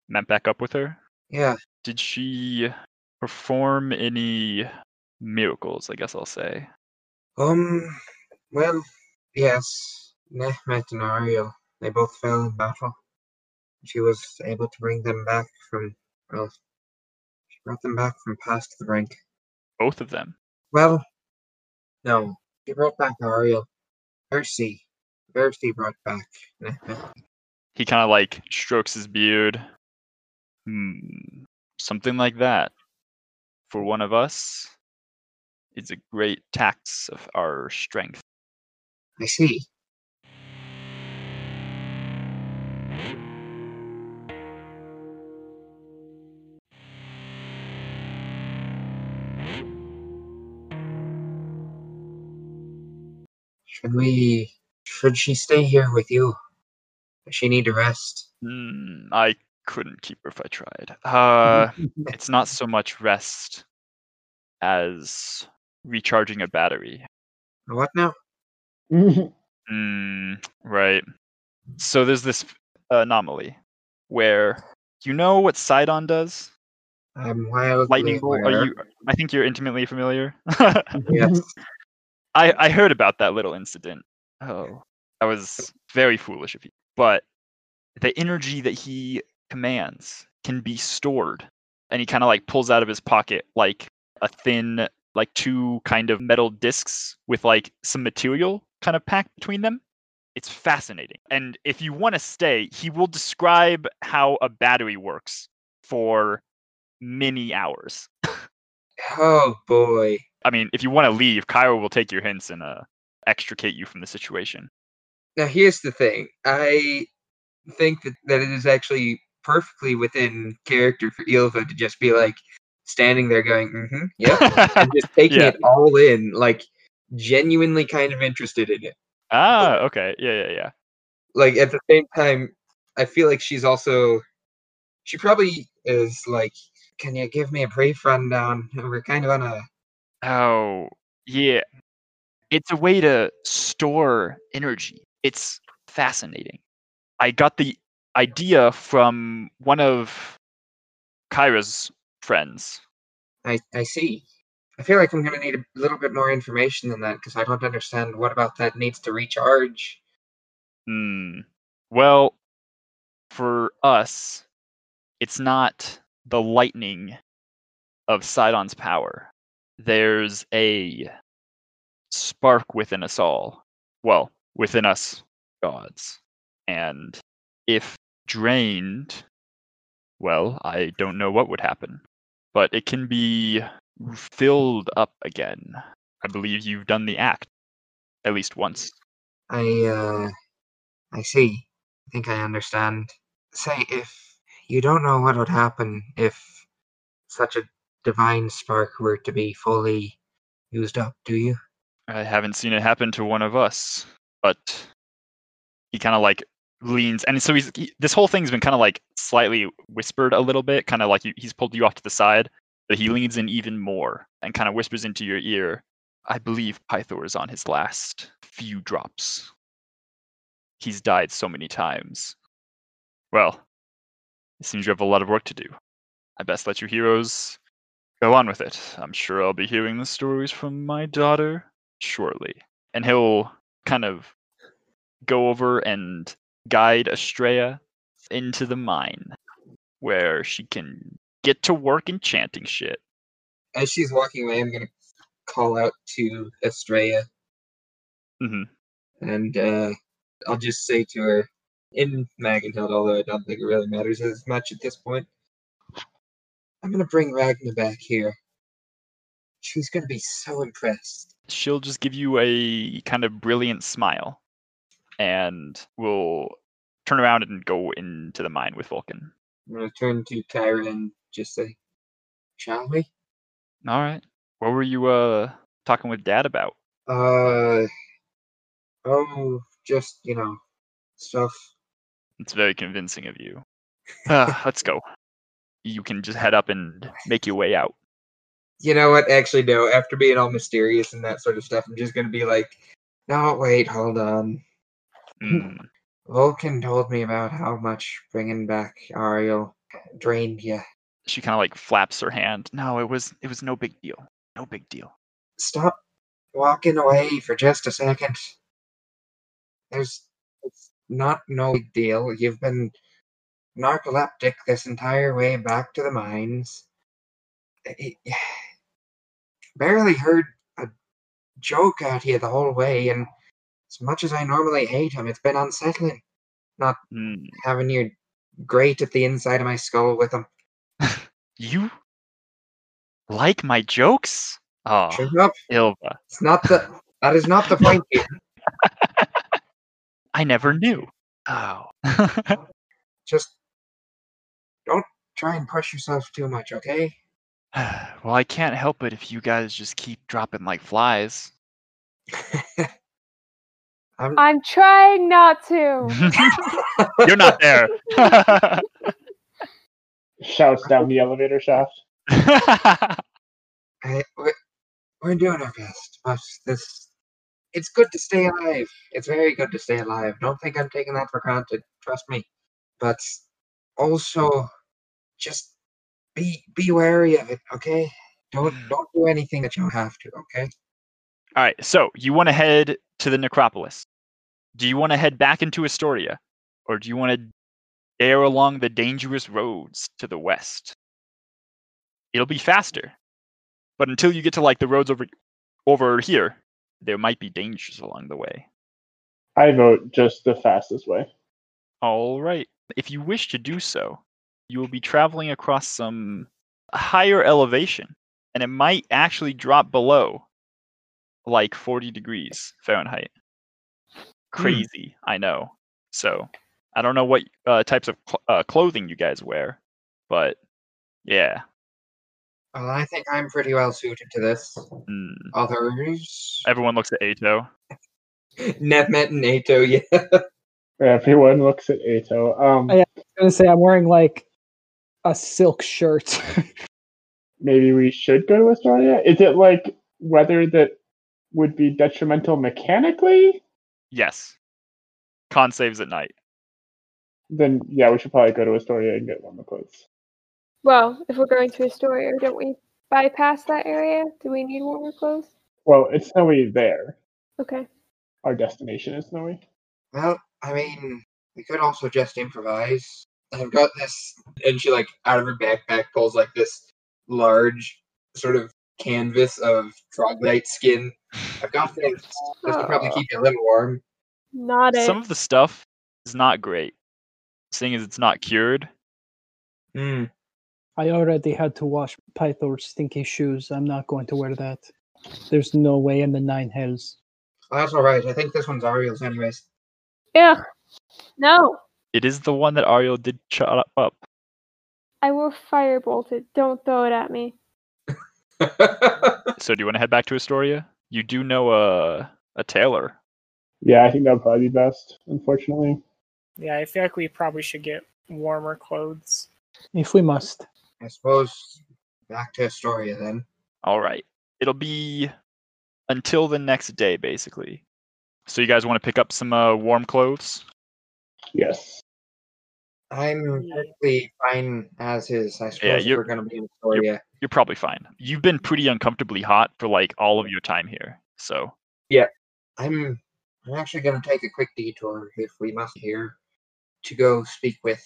S1: met back up with her,
S5: Yeah.
S1: did she perform any miracles? I guess I'll say.
S5: Um, well, yes, Nehmet and Ariel, they both fell in battle. She was able to bring them back from, well, she brought them back from past the brink.
S1: Both of them.
S5: Well, no, she brought back Ariel. Versi, Versi brought back Nehmet.
S1: He kind of like strokes his beard. Hmm, something like that. For one of us, it's a great tax of our strength.
S5: I see. Should we? Should she stay here with you? Does she need to rest?
S1: Hmm, I couldn't keep her if I tried. Uh, it's not so much rest as recharging a battery.
S5: What now?
S1: Mm, right. So there's this anomaly where you know what Sydon does?
S5: I'm
S1: Lightning bolt. Are you? I think you're intimately familiar.
S5: Yes.
S1: I I heard about that little incident. Oh, that was very foolish of you. But the energy that he commands can be stored, and he kind of like pulls out of his pocket like a thin, like two kind of metal discs with like some material kind of packed between them. It's fascinating. And if you want to stay, he will describe how a battery works for many hours.
S5: Oh boy.
S1: I mean, if you want to leave, Kyra will take your hints and uh, extricate you from the situation.
S5: Now here's the thing. I think that, that it is actually perfectly within character for Ylva to just be like standing there going, mm-hmm, yep, and just taking
S1: Yeah.
S5: it all in, like genuinely kind of interested in it.
S1: Ah, okay. Yeah, yeah, yeah.
S5: Like at the same time, I feel like she's also she probably is like, Can you give me a brief rundown? We're kind of on a
S1: Oh, yeah. It's a way to store energy. It's fascinating. I got the idea from one of Kyra's friends.
S5: I, I see. I feel like I'm gonna need a little bit more information than that because I don't understand what about that needs to recharge.
S1: Hmm. Well, for us, it's not the lightning of Sydon's power. There's a spark within us all. Well, within us gods. And if drained, well, I don't know what would happen. But it can be filled up again. I believe you've done the act at least once.
S5: I uh I see. I think I understand. Say if you don't know what would happen if such a divine spark were to be fully used up, do you?
S1: I haven't seen it happen to one of us, but he kind of like leans, and so he's he, this whole thing's been kind of like slightly whispered a little bit, kind of like he, he's pulled you off to the side, but he leans in even more and kind of whispers into your ear. I believe Pythor is on his last few drops. He's died so many times. Well, it seems you have a lot of work to do. I best let you heroes go on with it. I'm sure I'll be hearing the stories from my daughter shortly. And he'll kind of go over and guide Estrella into the mine where she can get to work enchanting shit.
S5: As she's walking away, I'm gonna call out to Estrella,
S1: hmm
S5: and uh, I'll just say to her in Magenhild, although I don't think it really matters as much at this point. I'm gonna bring Ragna back here. She's gonna be so impressed.
S1: She'll just give you a kind of brilliant smile and we'll turn around and go into the mine with Volkan.
S5: I'm gonna turn to Kyra and just say, "Shall we?"
S1: All right. What were you uh talking with dad about?
S5: Uh, oh, just you know, stuff.
S1: It's very convincing of you. Uh, let's go. You can just head up and make your way out.
S5: You know what? Actually, no. After being all mysterious and that sort of stuff, I'm just gonna be like, "No, wait, hold on."
S1: Mm,
S5: Volkan told me about how much bringing back Ariel drained you.
S1: She kind of like flaps her hand. No, it was it was no big deal. No big deal.
S5: Stop walking away for just a second. There's it's not no big deal. You've been narcoleptic this entire way back to the mines. I- I- barely heard a joke out here the whole way, and as much as I normally hate him, it's been unsettling
S1: Mm,
S5: having you grate at the inside of my skull with him.
S1: you like my jokes? Oh,
S5: Shut up!
S1: Ilva.
S5: It's not the. That is not the point here.
S1: I never knew. Oh.
S5: Just don't try and push yourself too much, okay?
S1: well, I can't help it if you guys just keep dropping like flies.
S5: I'm
S7: I'm trying not to.
S1: You're not there.
S4: Shouts down the elevator shaft.
S5: I, we're, we're doing our best, but this it's good to stay alive. It's very good to stay alive. Don't think I'm taking that for granted. Trust me. But also, just be be wary of it, okay? Don't don't do anything that you don't have to, okay?
S1: All right, so you want to head to the necropolis. Do you want to head back into Estoria, or do you want to dare along the dangerous roads to the west? It'll be faster, but until you get to like the roads over over here, there might be dangers along the way.
S4: I vote just the fastest way.
S1: All right. If you wish to do so, you will be traveling across some higher elevation, and it might actually drop below like 40 degrees Fahrenheit. Crazy, I know. So, I don't know what uh, types of cl- uh, clothing you guys wear, but yeah.
S5: Well, I think I'm pretty well suited to this.
S1: Mm.
S5: Others,
S1: Everyone looks at Eto.
S5: Nehmet and Eto, yeah.
S4: Everyone looks at Eto. Um,
S6: I- gonna say I'm wearing like a silk shirt.
S4: maybe we should go to Estoria. Is it like weather that would be detrimental mechanically?
S1: Yes. Con saves at night.
S4: Then yeah, we should probably go to Estoria and get one warmer clothes.
S7: well, if we're going to Estoria, don't we bypass that area? Do we need warmer clothes?
S4: Well, it's snowy there.
S7: Okay.
S4: Our destination is snowy.
S5: Well, I mean, we could also just improvise. I've got this, and she like out of her backpack pulls like this large sort of canvas of troglodyte skin. I've got this. This will probably keep you a little warm.
S7: Not it.
S1: Some of the stuff is not great, seeing as it's not cured.
S5: Hmm.
S6: I already had to wash Pythor's stinky shoes. I'm not going to wear that. There's no way in the nine hells.
S5: Well, that's all right. I think this one's Ariel's, anyways.
S7: Yeah. No.
S1: It is the one that Ariel did chop up.
S7: I will firebolt it. Don't throw it at me.
S1: So do you want to head back to Estoria? You do know a a tailor.
S4: Yeah, I think that would probably be best. Unfortunately,
S3: Yeah, I feel like we probably should get warmer clothes.
S6: If we must.
S5: I suppose back to Estoria then.
S1: All right. It'll be until the next day, basically. So you guys want to pick up some uh, warm clothes?
S4: Yes.
S5: I'm perfectly fine as is. I suppose if
S1: you're-
S5: we're gonna be in Estoria.
S1: You're probably fine. You've been pretty uncomfortably hot for like all of your time here. So yeah,
S5: I'm I'm actually gonna take a quick detour if we must here to go speak with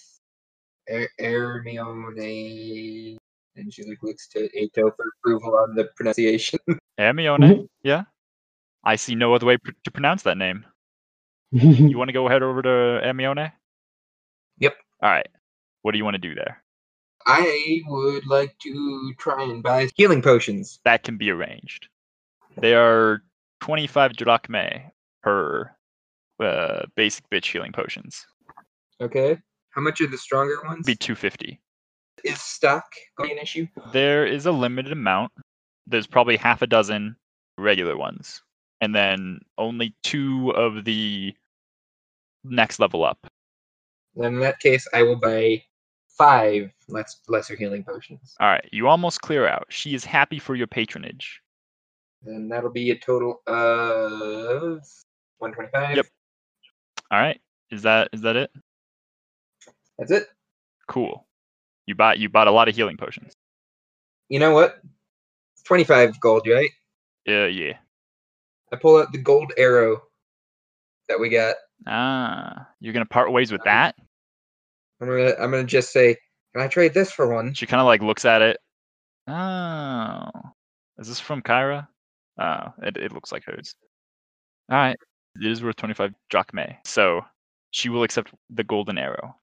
S5: er- Hermione and she like looks to Eto for approval on the pronunciation.
S1: Hermione, yeah. I see no other way pr- to pronounce that name. You want to go head over to Hermione?
S5: Yep.
S1: All right. What do you want to do there?
S5: I would like to try and buy healing potions.
S1: That can be arranged. They are 25 drachmae per uh, basic bitch healing potions.
S5: Okay. How much are the stronger ones?
S1: Be 250.
S5: Is stock going to be an issue?
S1: There is a limited amount. There's probably half a dozen regular ones, and then only two of the next level up.
S5: Then in that case, I will buy five less lesser healing potions.
S1: All right, you almost clear out. She is happy for your patronage.
S5: And that'll be a total of 125.
S1: Yep. All right, is that is that it?
S5: That's it.
S1: Cool. You bought you bought a lot of healing potions.
S5: You know what? 25 gold, right?
S1: Yeah, yeah.
S5: I pull out the gold arrow that we got.
S1: Ah, you're gonna part ways with that?
S5: I'm gonna I'm gonna just say, can I trade this for one?
S1: She kind of like looks at it. Oh, is this from Kyra? Oh, it, it looks like hers. All right, it is worth 25 drachmae. So she will accept the golden arrow.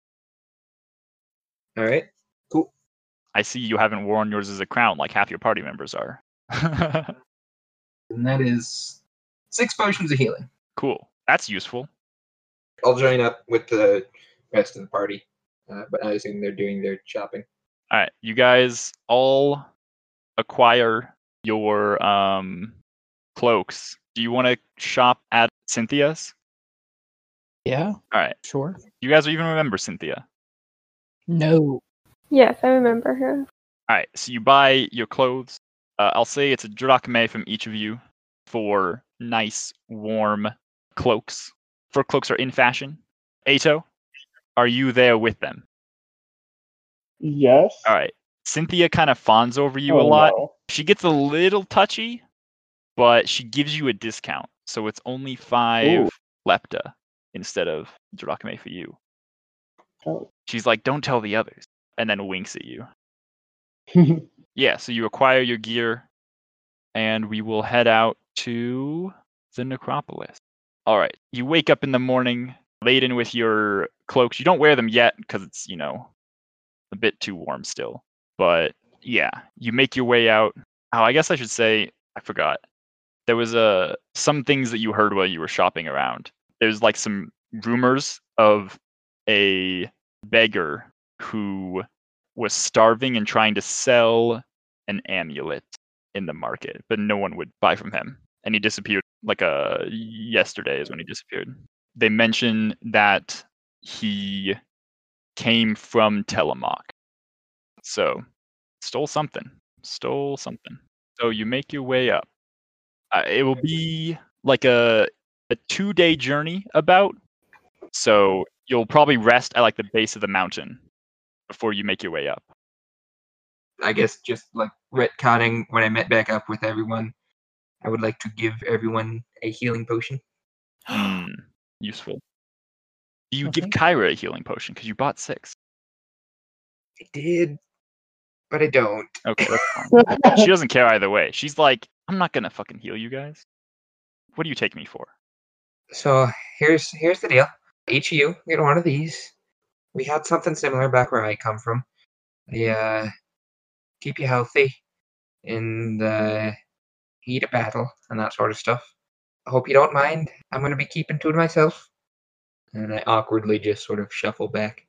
S5: All right. Cool.
S1: I see you haven't worn yours as a crown like half your party members are.
S5: And that is six potions of healing.
S1: cool. That's useful.
S5: I'll join up with the rest of the party, uh, but I assume they're doing their shopping.
S1: All right, you guys all acquire your um cloaks. Do you want to shop at Cynthia's?
S6: Yeah,
S1: All right,
S6: sure.
S1: you guys even remember Cynthia.
S6: No.
S7: Yes, I remember her.
S1: All right, so you buy your clothes. Uh, I'll say it's a drachmae from each of you for nice, warm cloaks. For cloaks are in fashion. Eto, are you there with them?
S4: yes.
S1: All right. Cynthia kind of fawns over you a
S4: Oh,
S1: lot.
S4: no.
S1: She gets a little touchy, but she gives you a discount. So it's only five
S4: Ooh.
S1: lepta instead of drachmae for you.
S4: Oh.
S1: She's like, don't tell the others. And then winks at you. Yeah, so you acquire your gear, and we will head out to the necropolis. All right. You wake up in the morning laden with your cloaks. You don't wear them yet because it's, you know, a bit too warm still. But yeah, you make your way out. Oh, I guess I should say, I forgot. There was uh, some things that you heard while you were shopping around. There's like some rumors of a beggar who was starving and trying to sell an amulet in the market, but no one would buy from him. And he disappeared like a yesterday is when he disappeared. They mention that he came from Telamok. So stole something. Stole something. So you make your way up. Uh, it will be like a a two day journey about. So you'll probably rest at like the base of the mountain before you make your way up.
S5: I guess just like retconning when I met back up with everyone, I would like to give everyone a healing potion.
S1: Useful. Do you
S6: Oh,
S1: give
S6: thank.
S1: Kyra a healing potion because you bought six?
S5: I did, but I don't.
S1: Okay, she doesn't care either way. She's like, I'm not gonna fucking heal you guys. What do you take me for?
S5: So here's here's the deal. Each of you get one of these. We had something similar back where I come from. They uh, keep you healthy in the heat of battle and that sort of stuff. I hope you don't mind. I'm gonna be keeping to myself. And I awkwardly just sort of shuffle back.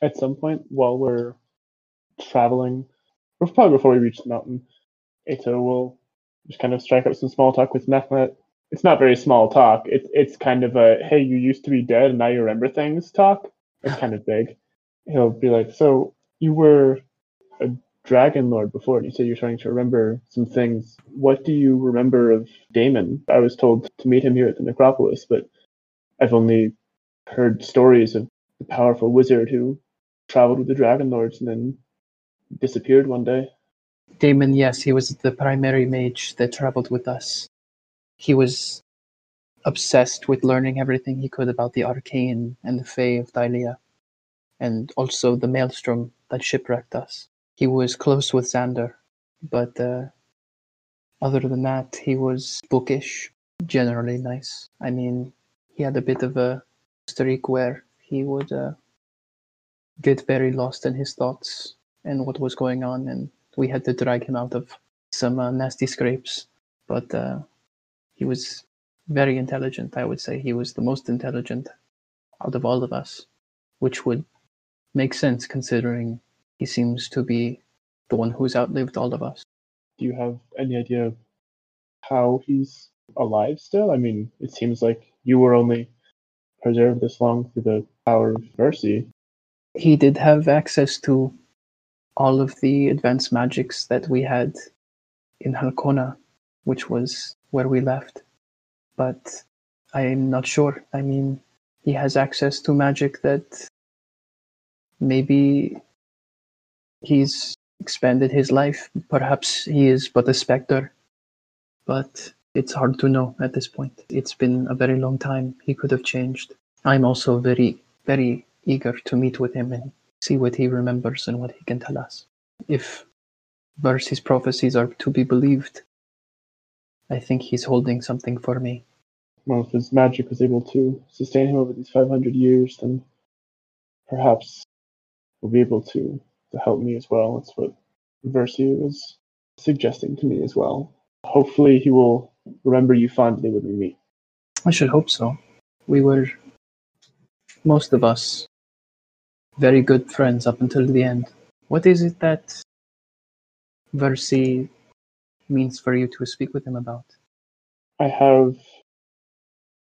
S4: At some point while we're traveling, probably before we reach the mountain, Eto will just kind of strike up some small talk with Nehmet. It's not very small talk. It's it's kind of a hey, you used to be dead and now you remember things talk. It's kind of big. He'll be like, so you were Dragon Lord before, and you said you're trying to remember some things. What do you remember of Damon? I was told to meet him here at the Necropolis, but I've only heard stories of the powerful wizard who traveled with the Dragon Lords and then disappeared one day.
S6: Damon, yes, he was the primary mage that traveled with us. He was obsessed with learning everything he could about the arcane and the Fae of Thylea, and also the maelstrom that shipwrecked us. He was close with Xander, but uh, other than that, he was bookish, generally nice. I mean, he had a bit of a streak where he would uh, get very lost in his thoughts and what was going on, and we had to drag him out of some uh, nasty scrapes. But uh, he was very intelligent. I would say he was the most intelligent out of all of us, which would make sense considering he seems to be the one who's outlived all of us.
S4: Do you have any idea how he's alive still? I mean, it seems like you were only preserved this long through the power of mercy.
S6: He did have access to all of the advanced magics that we had in Halcona, which was where we left. But I'm not sure. I mean, he has access to magic that maybe he's expanded his life. Perhaps he is but a specter. But it's hard to know at this point. It's been a very long time. He could have changed. I'm also very, very eager to meet with him and see what he remembers and what he can tell us. If Versi's prophecies are to be believed, I think he's holding something for me.
S4: Well, if his magic was able to sustain him over these 500 years, then perhaps we'll be able to, to help me as well. That's what Versi was suggesting to me as well. Hopefully, he will remember you fondly when we meet.
S6: I should hope so. We were, most of us, very good friends up until the end. What is it that Versi means for you to speak with him about?
S4: I have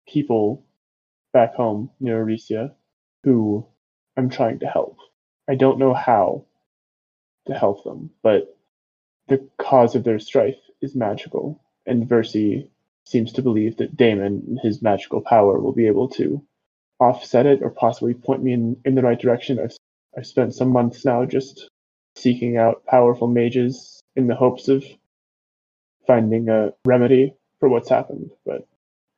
S4: people back home near Arisia who I'm trying to help. I don't know how to help them, but the cause of their strife is magical, and Versi seems to believe that Damon, his magical power, will be able to offset it or possibly point me in, in the right direction. I've, I've spent some months now just seeking out powerful mages in the hopes of finding a remedy for what's happened, but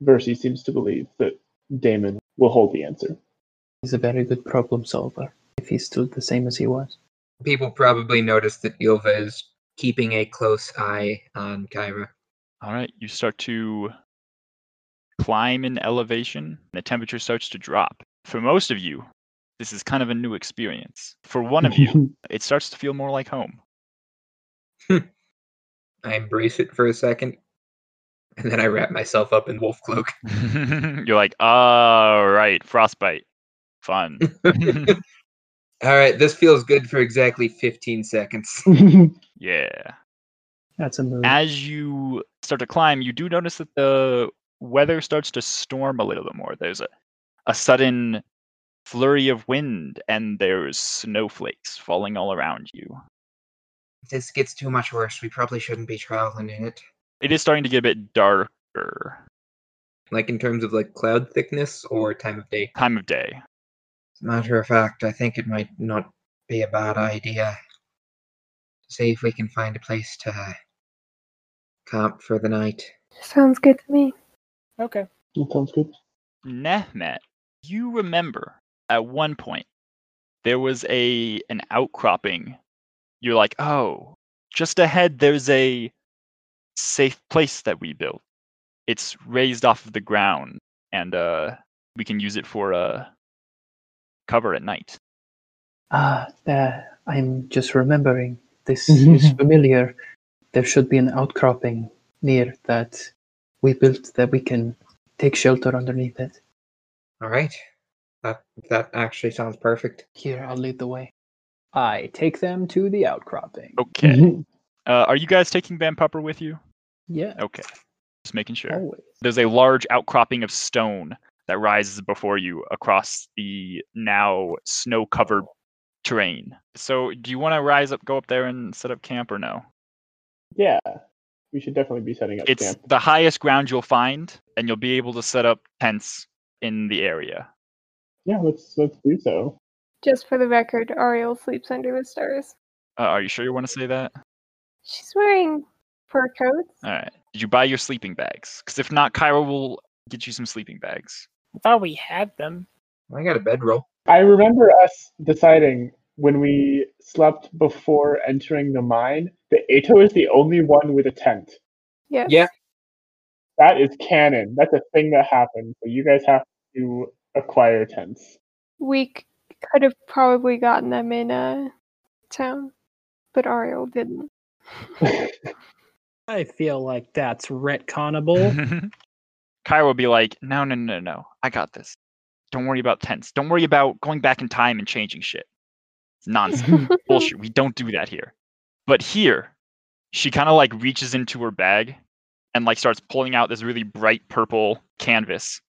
S4: Versi seems to believe that Damon will hold the answer.
S6: He's a very good problem solver, if he's still the same as he was.
S5: People probably notice that Ylva is keeping a close eye on Kyra.
S1: All right, you start to climb in elevation, and the temperature starts to drop. For most of you, this is kind of a new experience. For one of you, it starts to feel more like home.
S5: I embrace it for a second, and then I wrap myself up in wolf cloak.
S1: You're like, all right, frostbite, fun.
S5: All right, this feels good for exactly 15 seconds.
S1: yeah.
S6: That's a move.
S1: As you start to climb, you do notice that the weather starts to storm a little bit more. There's a, a sudden flurry of wind, and there's snowflakes falling all around you.
S5: If this gets too much worse, we probably shouldn't be traveling in it.
S1: It is starting to get a bit darker.
S5: Like in terms of like cloud thickness or time of day.
S1: Time of day.
S5: As a matter of fact, I think it might not be a bad idea to see if we can find a place to camp for the night.
S7: Sounds good to me.
S3: Okay.
S4: That sounds good.
S1: Nehmet, you remember at one point there was a an outcropping. You're like, oh, just ahead there's a safe place that we built. It's raised off of the ground, and uh, we can use it for uh, cover at night.
S6: Ah, uh, I'm just remembering. This is familiar. There should be an outcropping near that we built that we can take shelter underneath it.
S5: All right. That that actually sounds perfect.
S6: Here, I'll lead the way.
S2: I take them to the outcropping.
S1: Okay. Uh, are you guys taking Van Pupper with you?
S6: Yeah,
S1: Okay. Just making sure.
S2: Always.
S1: There's a large outcropping of stone that rises before you across the now snow covered terrain. So, do you want to rise up, go up there, and set up camp, or no?
S4: Yeah, we should definitely be setting up
S1: It's
S4: camp.
S1: the highest ground you'll find, and you'll be able to set up tents in the area.
S4: Yeah, let's let's do so.
S7: Just for the record, Ariel sleeps under the stars.
S1: Uh, are you sure you want to say that?
S7: She's wearing fur coats.
S1: All right. Did you buy your sleeping bags? Because if not, Kyra will get you some sleeping bags.
S3: I thought we had them.
S5: I got a bedroll.
S4: I remember us deciding when we slept before entering the mine that Eto is the only one with a tent.
S7: Yes.
S5: Yeah.
S4: That is canon. That's a thing that happened. So you guys have to acquire tents.
S7: We c- could have probably gotten them in a town, but Ariel didn't.
S6: I feel like that's retconnable.
S1: Kyra will be like, no, no, no, no. I got this. Don't worry about tents. Don't worry about going back in time and changing shit. It's nonsense. Bullshit. We don't do that here. But here, she kind of like reaches into her bag and like starts pulling out this really bright purple canvas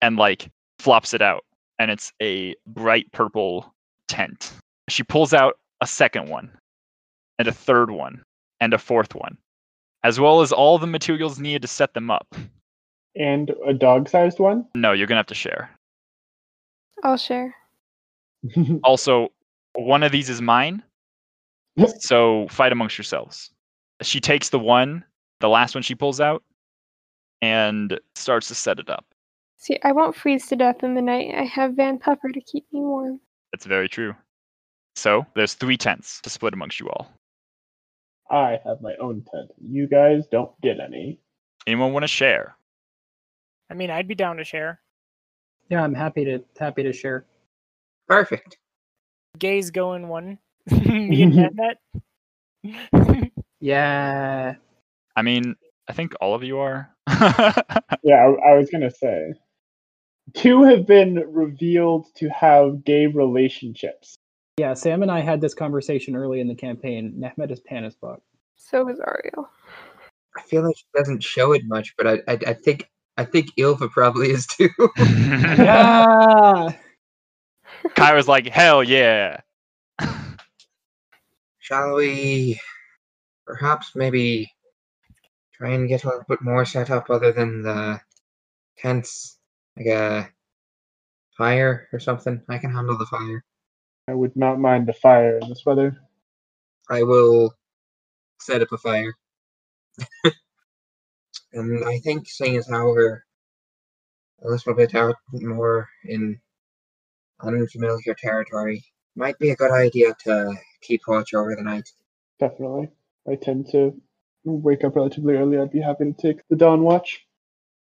S1: and like flops it out. And it's a bright purple tent. She pulls out a second one and a third one and a fourth one, as well as all the materials needed to set them up.
S4: And a dog sized one?
S1: No, you're gonna have to share.
S7: I'll share.
S1: Also, one of these is mine. so fight amongst yourselves. She takes the one, the last one she pulls out, and starts to set it up.
S7: See, I won't freeze to death in the night. I have Van Puffer to keep me warm.
S1: That's very true. So there's three tents to split amongst you all.
S4: I have my own tent. You guys don't get any.
S1: Anyone want to share?
S3: I mean, I'd be down to share.
S6: yeah, I'm happy to happy to share.
S5: Perfect.
S3: Gays go in one. Me and Net.
S6: Yeah.
S1: I mean, I think all of you are.
S4: Yeah, I, I was gonna say. Two have been revealed to have gay relationships.
S6: Yeah, Sam and I had this conversation early in the campaign. Nehmet is Panisbok.
S7: So is Ariel.
S5: I feel like she doesn't show it much, but I I, I think I think Ylva probably is too.
S6: Yeah.
S1: Kyra's like, hell yeah.
S5: Shall we perhaps maybe try and get a little bit more set up other than the tents? Like a fire or something? I can handle the fire.
S4: I would not mind the fire in this weather.
S5: I will set up a fire. and I think seeing as how we're a little bit out more in unfamiliar territory, might be a good idea to keep watch over the night.
S4: Definitely. I tend to wake up relatively early. I'd be happy to take the dawn watch.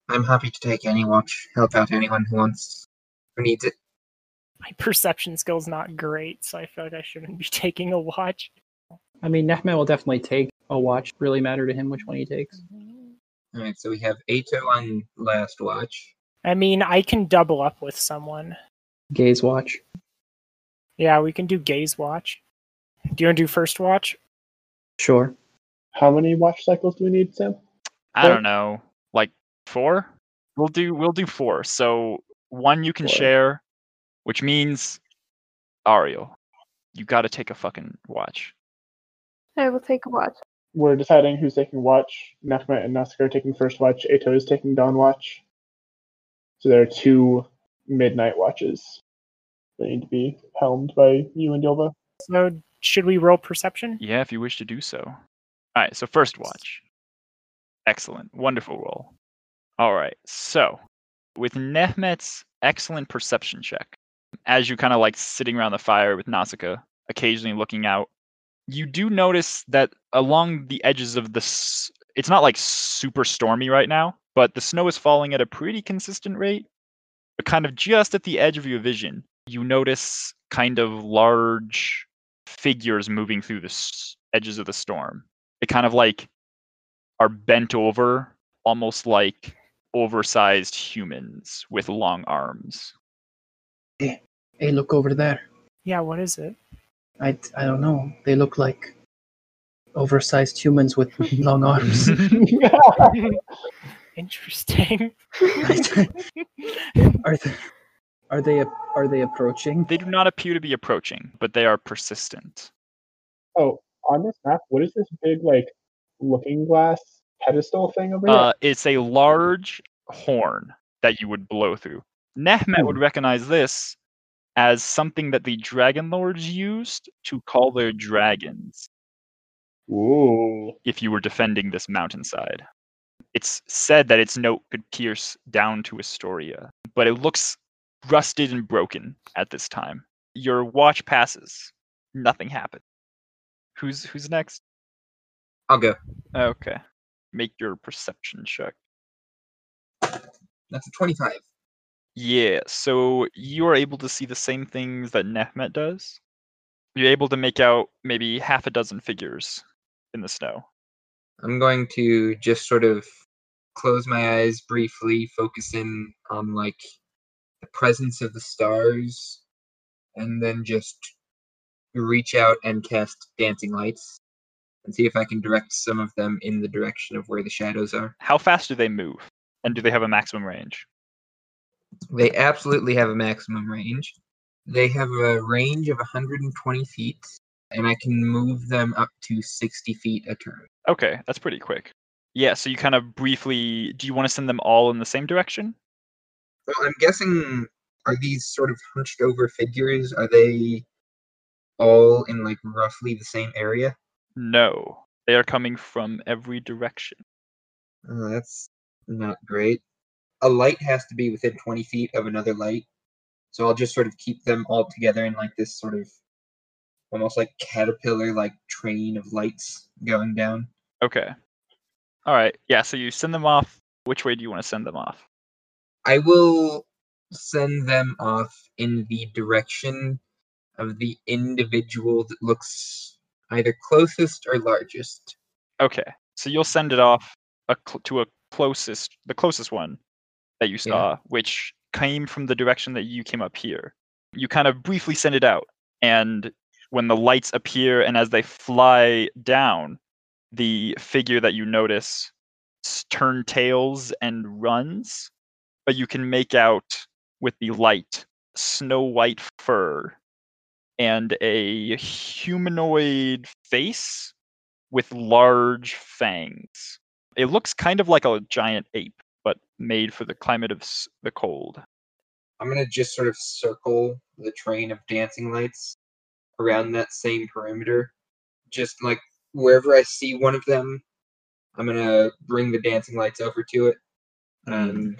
S5: I'm happy to take any watch, help out anyone who wants, who needs it.
S3: My perception skill's not great, so I feel like I shouldn't be taking a watch.
S6: I mean, Nehmet will definitely take a watch. Really matter to him which one he takes. Mm-hmm.
S5: All right, so we have Eto on last watch.
S3: I mean, I can double up with someone.
S6: Gaze watch.
S3: Yeah, we can do gaze watch. Do you want to do first watch?
S6: Sure.
S4: How many watch cycles do we need, Sam?
S1: I
S4: Four?
S1: don't know, like four. We'll do we'll do four. So one you can
S4: Four.
S1: share, which means Ariel, you got to take a fucking watch.
S7: I will take a watch.
S4: We're deciding who's taking watch. Nehmet and Nausicaa are taking first watch. Eto is taking dawn watch. So there are two midnight watches that need to be helmed by you and Dilva.
S3: So, should we roll perception?
S1: Yeah, if you wish to do so. All right, so first watch. Excellent, wonderful roll. All right, so with Nehmet's excellent perception check, as you kind of like sitting around the fire with Nausicaa, occasionally looking out, you do notice that along the edges of the, s- it's not like super stormy right now, but the snow is falling at a pretty consistent rate. But kind of just at the edge of your vision, you notice kind of large figures moving through the s- edges of the storm. They kind of like are bent over, almost like oversized humans with long arms.
S6: Hey, Hey, look over there.
S3: Yeah, what is it?
S6: I, I don't know. They look like oversized humans with long arms.
S3: Interesting.
S6: are, they,
S8: Are they are they approaching?
S1: They do not appear to be approaching, but they are persistent.
S4: Oh, on this map, what is this big like looking glass pedestal thing over here?
S1: Uh, it's a large horn that you would blow through. Nehmet would recognize this as something that the Dragon Lords used to call their dragons
S4: Ooh.
S1: if you were defending this mountainside. It's said that its note could pierce down to Estoria, but it looks rusted and broken at this time. Your watch passes. Nothing happened. Who's who's next?
S5: I'll go.
S1: Okay. Make your perception check.
S5: That's a 25.
S1: Yeah, so you are able to see the same things that Nehmet does. You're able to make out maybe half a dozen figures in the snow.
S5: I'm going to just sort of close my eyes briefly, focus in on like the presence of the stars, and then just reach out and cast dancing lights and see if I can direct some of them in the direction of where the shadows are.
S1: How fast do they move? And do they have a maximum range?
S5: They absolutely have a maximum range. They have a range of 120 feet, and I can move them up to 60 feet a turn.
S1: Okay, that's pretty quick. Yeah, so you kind of briefly do you want to send them all in the same direction?
S5: Well, I'm guessing are these sort of hunched over figures? Are they all in like roughly the same area?
S1: No. They are coming from every direction.
S5: Oh, that's not great. A light has to be within 20 feet of another light. So I'll just sort of keep them all together in like this sort of almost like caterpillar like train of lights going down.
S1: Okay. All right. Yeah, so you send them off. Which way do you want to send them off?
S5: I will send them off in the direction of the individual that looks either closest or largest.
S1: Okay. So you'll send it off a cl- to a closest the closest one that you
S5: Yeah.
S1: saw, which came from the direction that you came up here. You kind of briefly send it out, and when the lights appear and as they fly down, the figure that you notice turn tails and runs, but you can make out with the light snow white fur and a humanoid face with large fangs. It looks kind of like a giant ape, made for the climate of the cold.
S5: I'm gonna just sort of circle the train of dancing lights around that same perimeter. Just like wherever I see one of them, I'm gonna bring the dancing lights over to it. Um,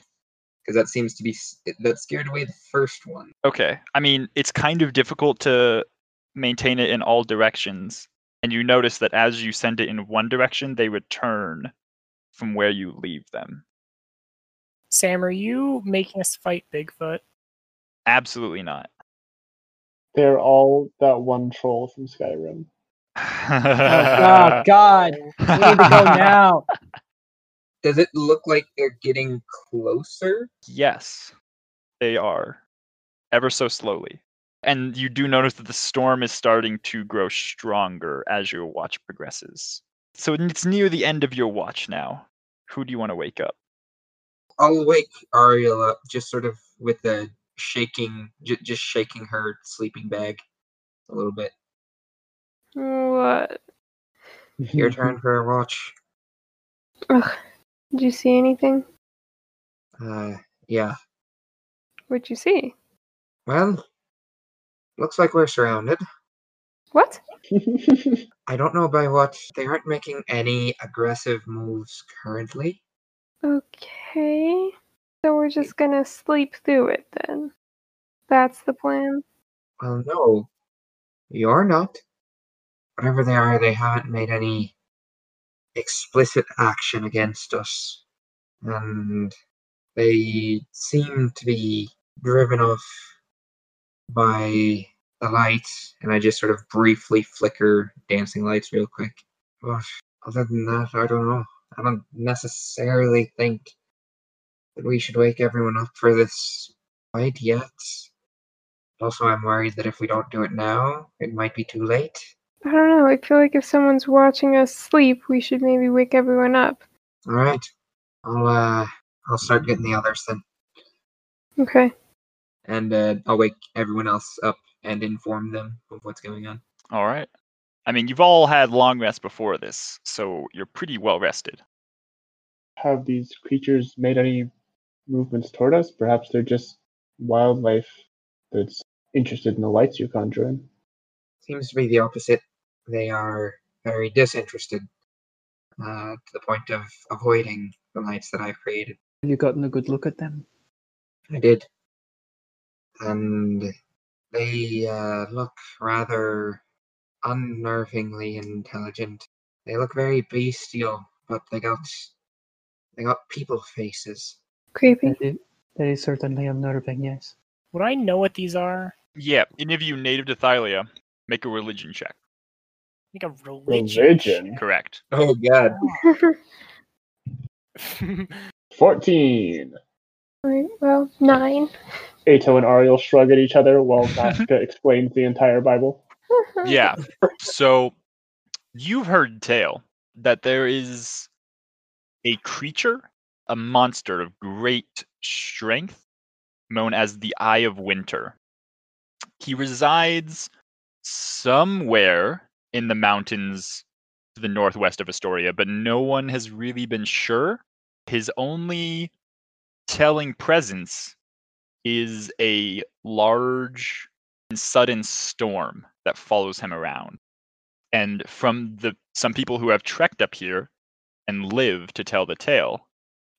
S5: because that seems to be that scared away the first one.
S1: Okay. I mean, it's kind of difficult to maintain it in all directions. And you notice that as you send it in one direction, they return from where you leave them.
S3: Sam, are you making us fight Bigfoot?
S1: Absolutely not.
S4: They're all that one troll from Skyrim.
S6: Oh God, we need to go now.
S5: Does it look like they're getting closer?
S1: Yes, they are. Ever so slowly. And you do notice that the storm is starting to grow stronger as your watch progresses. So it's near the end of your watch now. Who do you want to wake up?
S5: I'll wake Ariel up just sort of with a shaking, j- just shaking her sleeping bag a little bit.
S7: What?
S5: Your turn for a watch.
S7: Ugh. Did you see anything?
S5: Uh, yeah.
S7: What'd you see?
S5: Well, looks like we're surrounded.
S7: What?
S5: I don't know by what. They aren't making any aggressive moves currently.
S7: Okay. So we're just gonna sleep through it then. That's the plan.
S5: Well, no, you're not. Whatever they are, they haven't made any explicit action against us. And they seem to be driven off by the lights. And I just sort of briefly flicker dancing lights real quick. But other than that, I don't know. I don't necessarily think that we should wake everyone up for this fight yet. Also, I'm worried that if we don't do it now, it might be too late.
S7: I don't know. I feel like if someone's watching us sleep, we should maybe wake everyone up.
S5: All right, I'll uh, I'll start getting the others then.
S7: Okay.
S5: and uh, I'll wake everyone else up and inform them of what's going on.
S1: All right. I mean, you've all had long rests before this, so you're pretty well rested.
S4: Have these creatures made any movements toward us? Perhaps they're just wildlife that's interested in the lights you're conjuring.
S5: Seems to be the opposite. They are very disinterested, uh, to the point of avoiding the lights that I've created.
S8: Have you gotten a good look at them?
S5: I did. And they uh, look rather unnervingly intelligent. They look very bestial, but they got they got people faces.
S7: Creepy.
S8: That is, that is certainly unnerving, yes.
S3: Would I know what these are?
S1: Yeah, any of you native to Thylea, make a religion check.
S3: Like a religion.
S4: Religion.
S1: Correct.
S5: Oh god.
S4: 14.
S7: Alright, well, nine.
S4: Eto and Ariel shrug at each other while Vasca explains the entire Bible.
S1: Yeah. So you've heard tale that there is a creature, a monster of great strength, known as the Eye of Winter. He resides somewhere in the mountains to the northwest of Estoria, but no one has really been sure. His only telling presence is a large and sudden storm that follows him around. And from the some people who have trekked up here and live to tell the tale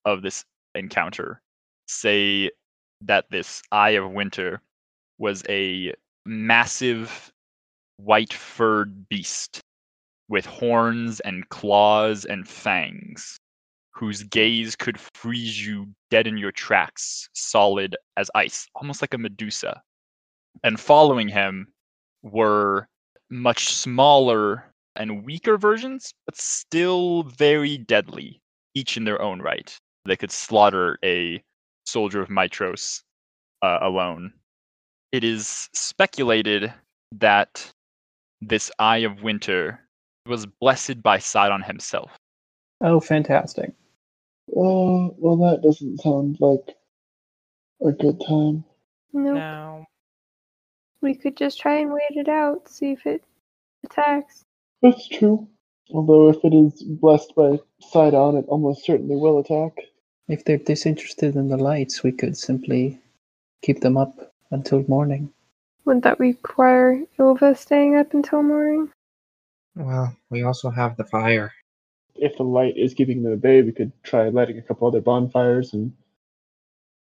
S1: of this encounter say that this Eye of Winter was a massive white furred beast with horns and claws and fangs, whose gaze could freeze you dead in your tracks, solid as ice, almost like a Medusa. And following him were much smaller and weaker versions, but still very deadly, each in their own right. They could slaughter a soldier of Mytros uh, alone. It is speculated that this Eye of Winter was blessed by Sydon himself.
S6: Oh, fantastic.
S4: Oh, well, that doesn't sound like a good time.
S7: Nope.
S3: now,
S7: We could just try and wait it out, see if it attacks.
S4: That's true. Although, if it is blessed by Sydon, it almost certainly will attack.
S6: If they're disinterested in the lights, we could simply keep them up until morning.
S7: Wouldn't that require Ylva staying up until morning?
S5: Well, we also have the fire.
S4: If the light is keeping them at bay, we could try lighting a couple other bonfires, and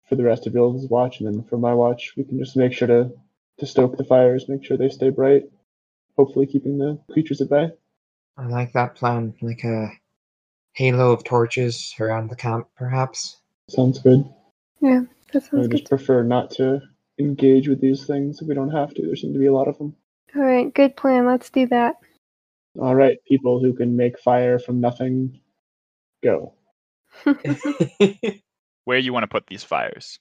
S4: for the rest of Ylva's watch, and then for my watch, we can just make sure to, to stoke the fires, make sure they stay bright, hopefully keeping the creatures at bay.
S5: I like that plan, like a halo of torches around the camp, perhaps.
S4: Sounds good.
S7: Yeah,
S4: that
S7: sounds good.
S4: I just
S7: good.
S4: prefer not to engage with these things if we don't have to. There seem to be a lot of them.
S7: Alright, good plan. Let's do that.
S4: All right, people who can make fire from nothing, go.
S1: Where you want to put these fires?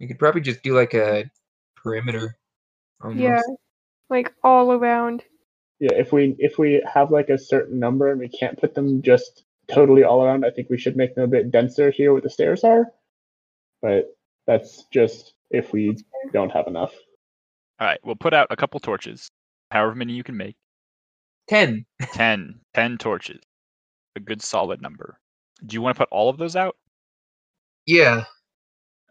S5: we could probably just do like a perimeter. Almost.
S7: yeah. Like all around.
S4: Yeah, if we if we have like a certain number and we can't put them just totally all around, I think we should make them a bit denser here where the stairs are. But that's just if we don't have enough.
S1: All right, we'll put out a couple torches, however many you can make.
S5: Ten.
S1: 10, 10 torches. A good solid number. Do you want to put all of those out?
S5: Yeah.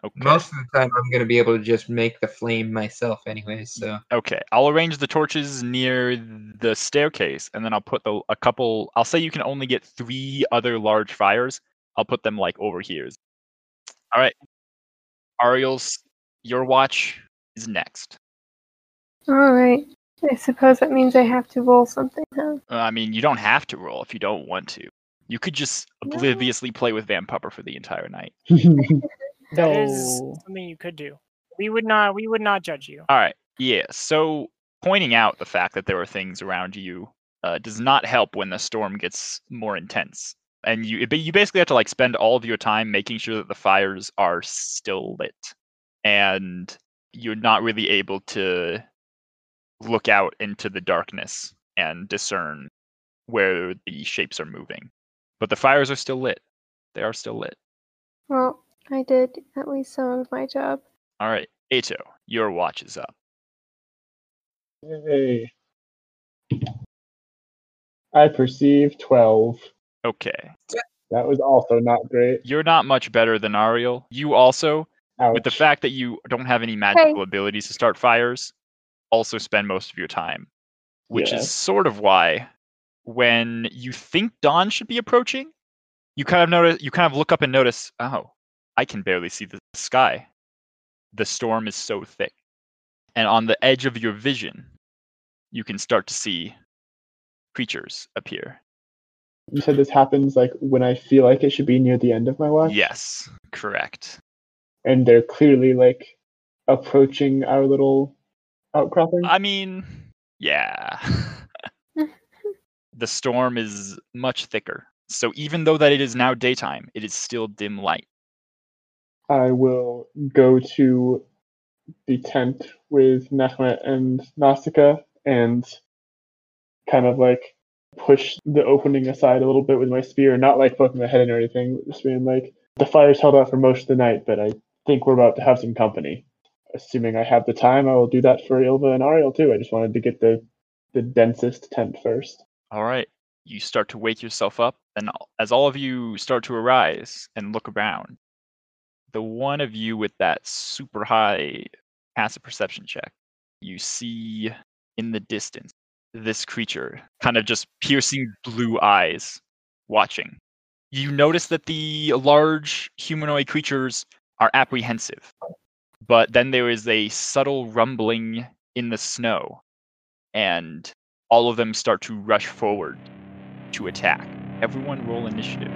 S1: Okay.
S5: Most of the time, I'm gonna be able to just make the flame myself, anyways. So
S1: Okay, I'll arrange the torches near the staircase, and then I'll put the a couple. I'll say you can only get three other large fires. I'll put them like over here. All right, Ariel's your watch is next.
S7: Alright. I suppose that means I have to roll something, huh?
S1: Uh, I mean, you don't have to roll if you don't want to. You could just
S7: No.
S1: obliviously play with Van Pupper for the entire night.
S3: that is
S6: No.
S3: something you could do. We would not. We would not judge you.
S1: All right. Yeah. So pointing out the fact that there are things around you uh, does not help when the storm gets more intense. And you, but you basically have to like spend all of your time making sure that the fires are still lit, and you're not really able to look out into the darkness and discern where the shapes are moving. But the fires are still lit. They are still lit.
S7: Well, I did at least some of my job.
S1: All right, Eto, your watch is up.
S4: Yay. I perceive 12.
S1: Okay.
S4: That was also not great.
S1: You're not much better than Ariel. You also,
S4: Ouch.
S1: with the fact that you don't have any magical abilities to start fires, also spend most of your time. Which
S4: Yeah.
S1: is sort of why when you think dawn should be approaching, you kind of notice you kind of look up and notice, oh, I can barely see the sky. The storm is so thick. And on the edge of your vision, you can start to see creatures appear.
S4: You said this happens like when I feel like it should be near the end of my watch?
S1: Yes, correct.
S4: And they're clearly like approaching our little outcropping.
S1: I mean, yeah. the storm is much thicker. So even though that it is now daytime, it is still dim light.
S4: I will go to the tent with Nehmet and Nausicaa and kind of like push the opening aside a little bit with my spear, not like poking my head in or anything, just being like, the fire's held out for most of the night, but I think we're about to have some company. Assuming I have the time, I will do that for Ylva and Ariel too. I just wanted to get the the densest tent first.
S1: All right. You start to wake yourself up, and as all of you start to arise and look around, the one of you with that super high passive perception check, you see in the distance this creature, kind of just piercing blue eyes, watching. You notice that the large humanoid creatures are apprehensive, but then there is a subtle rumbling in the snow, and all of them start to rush forward to attack. Everyone roll initiative.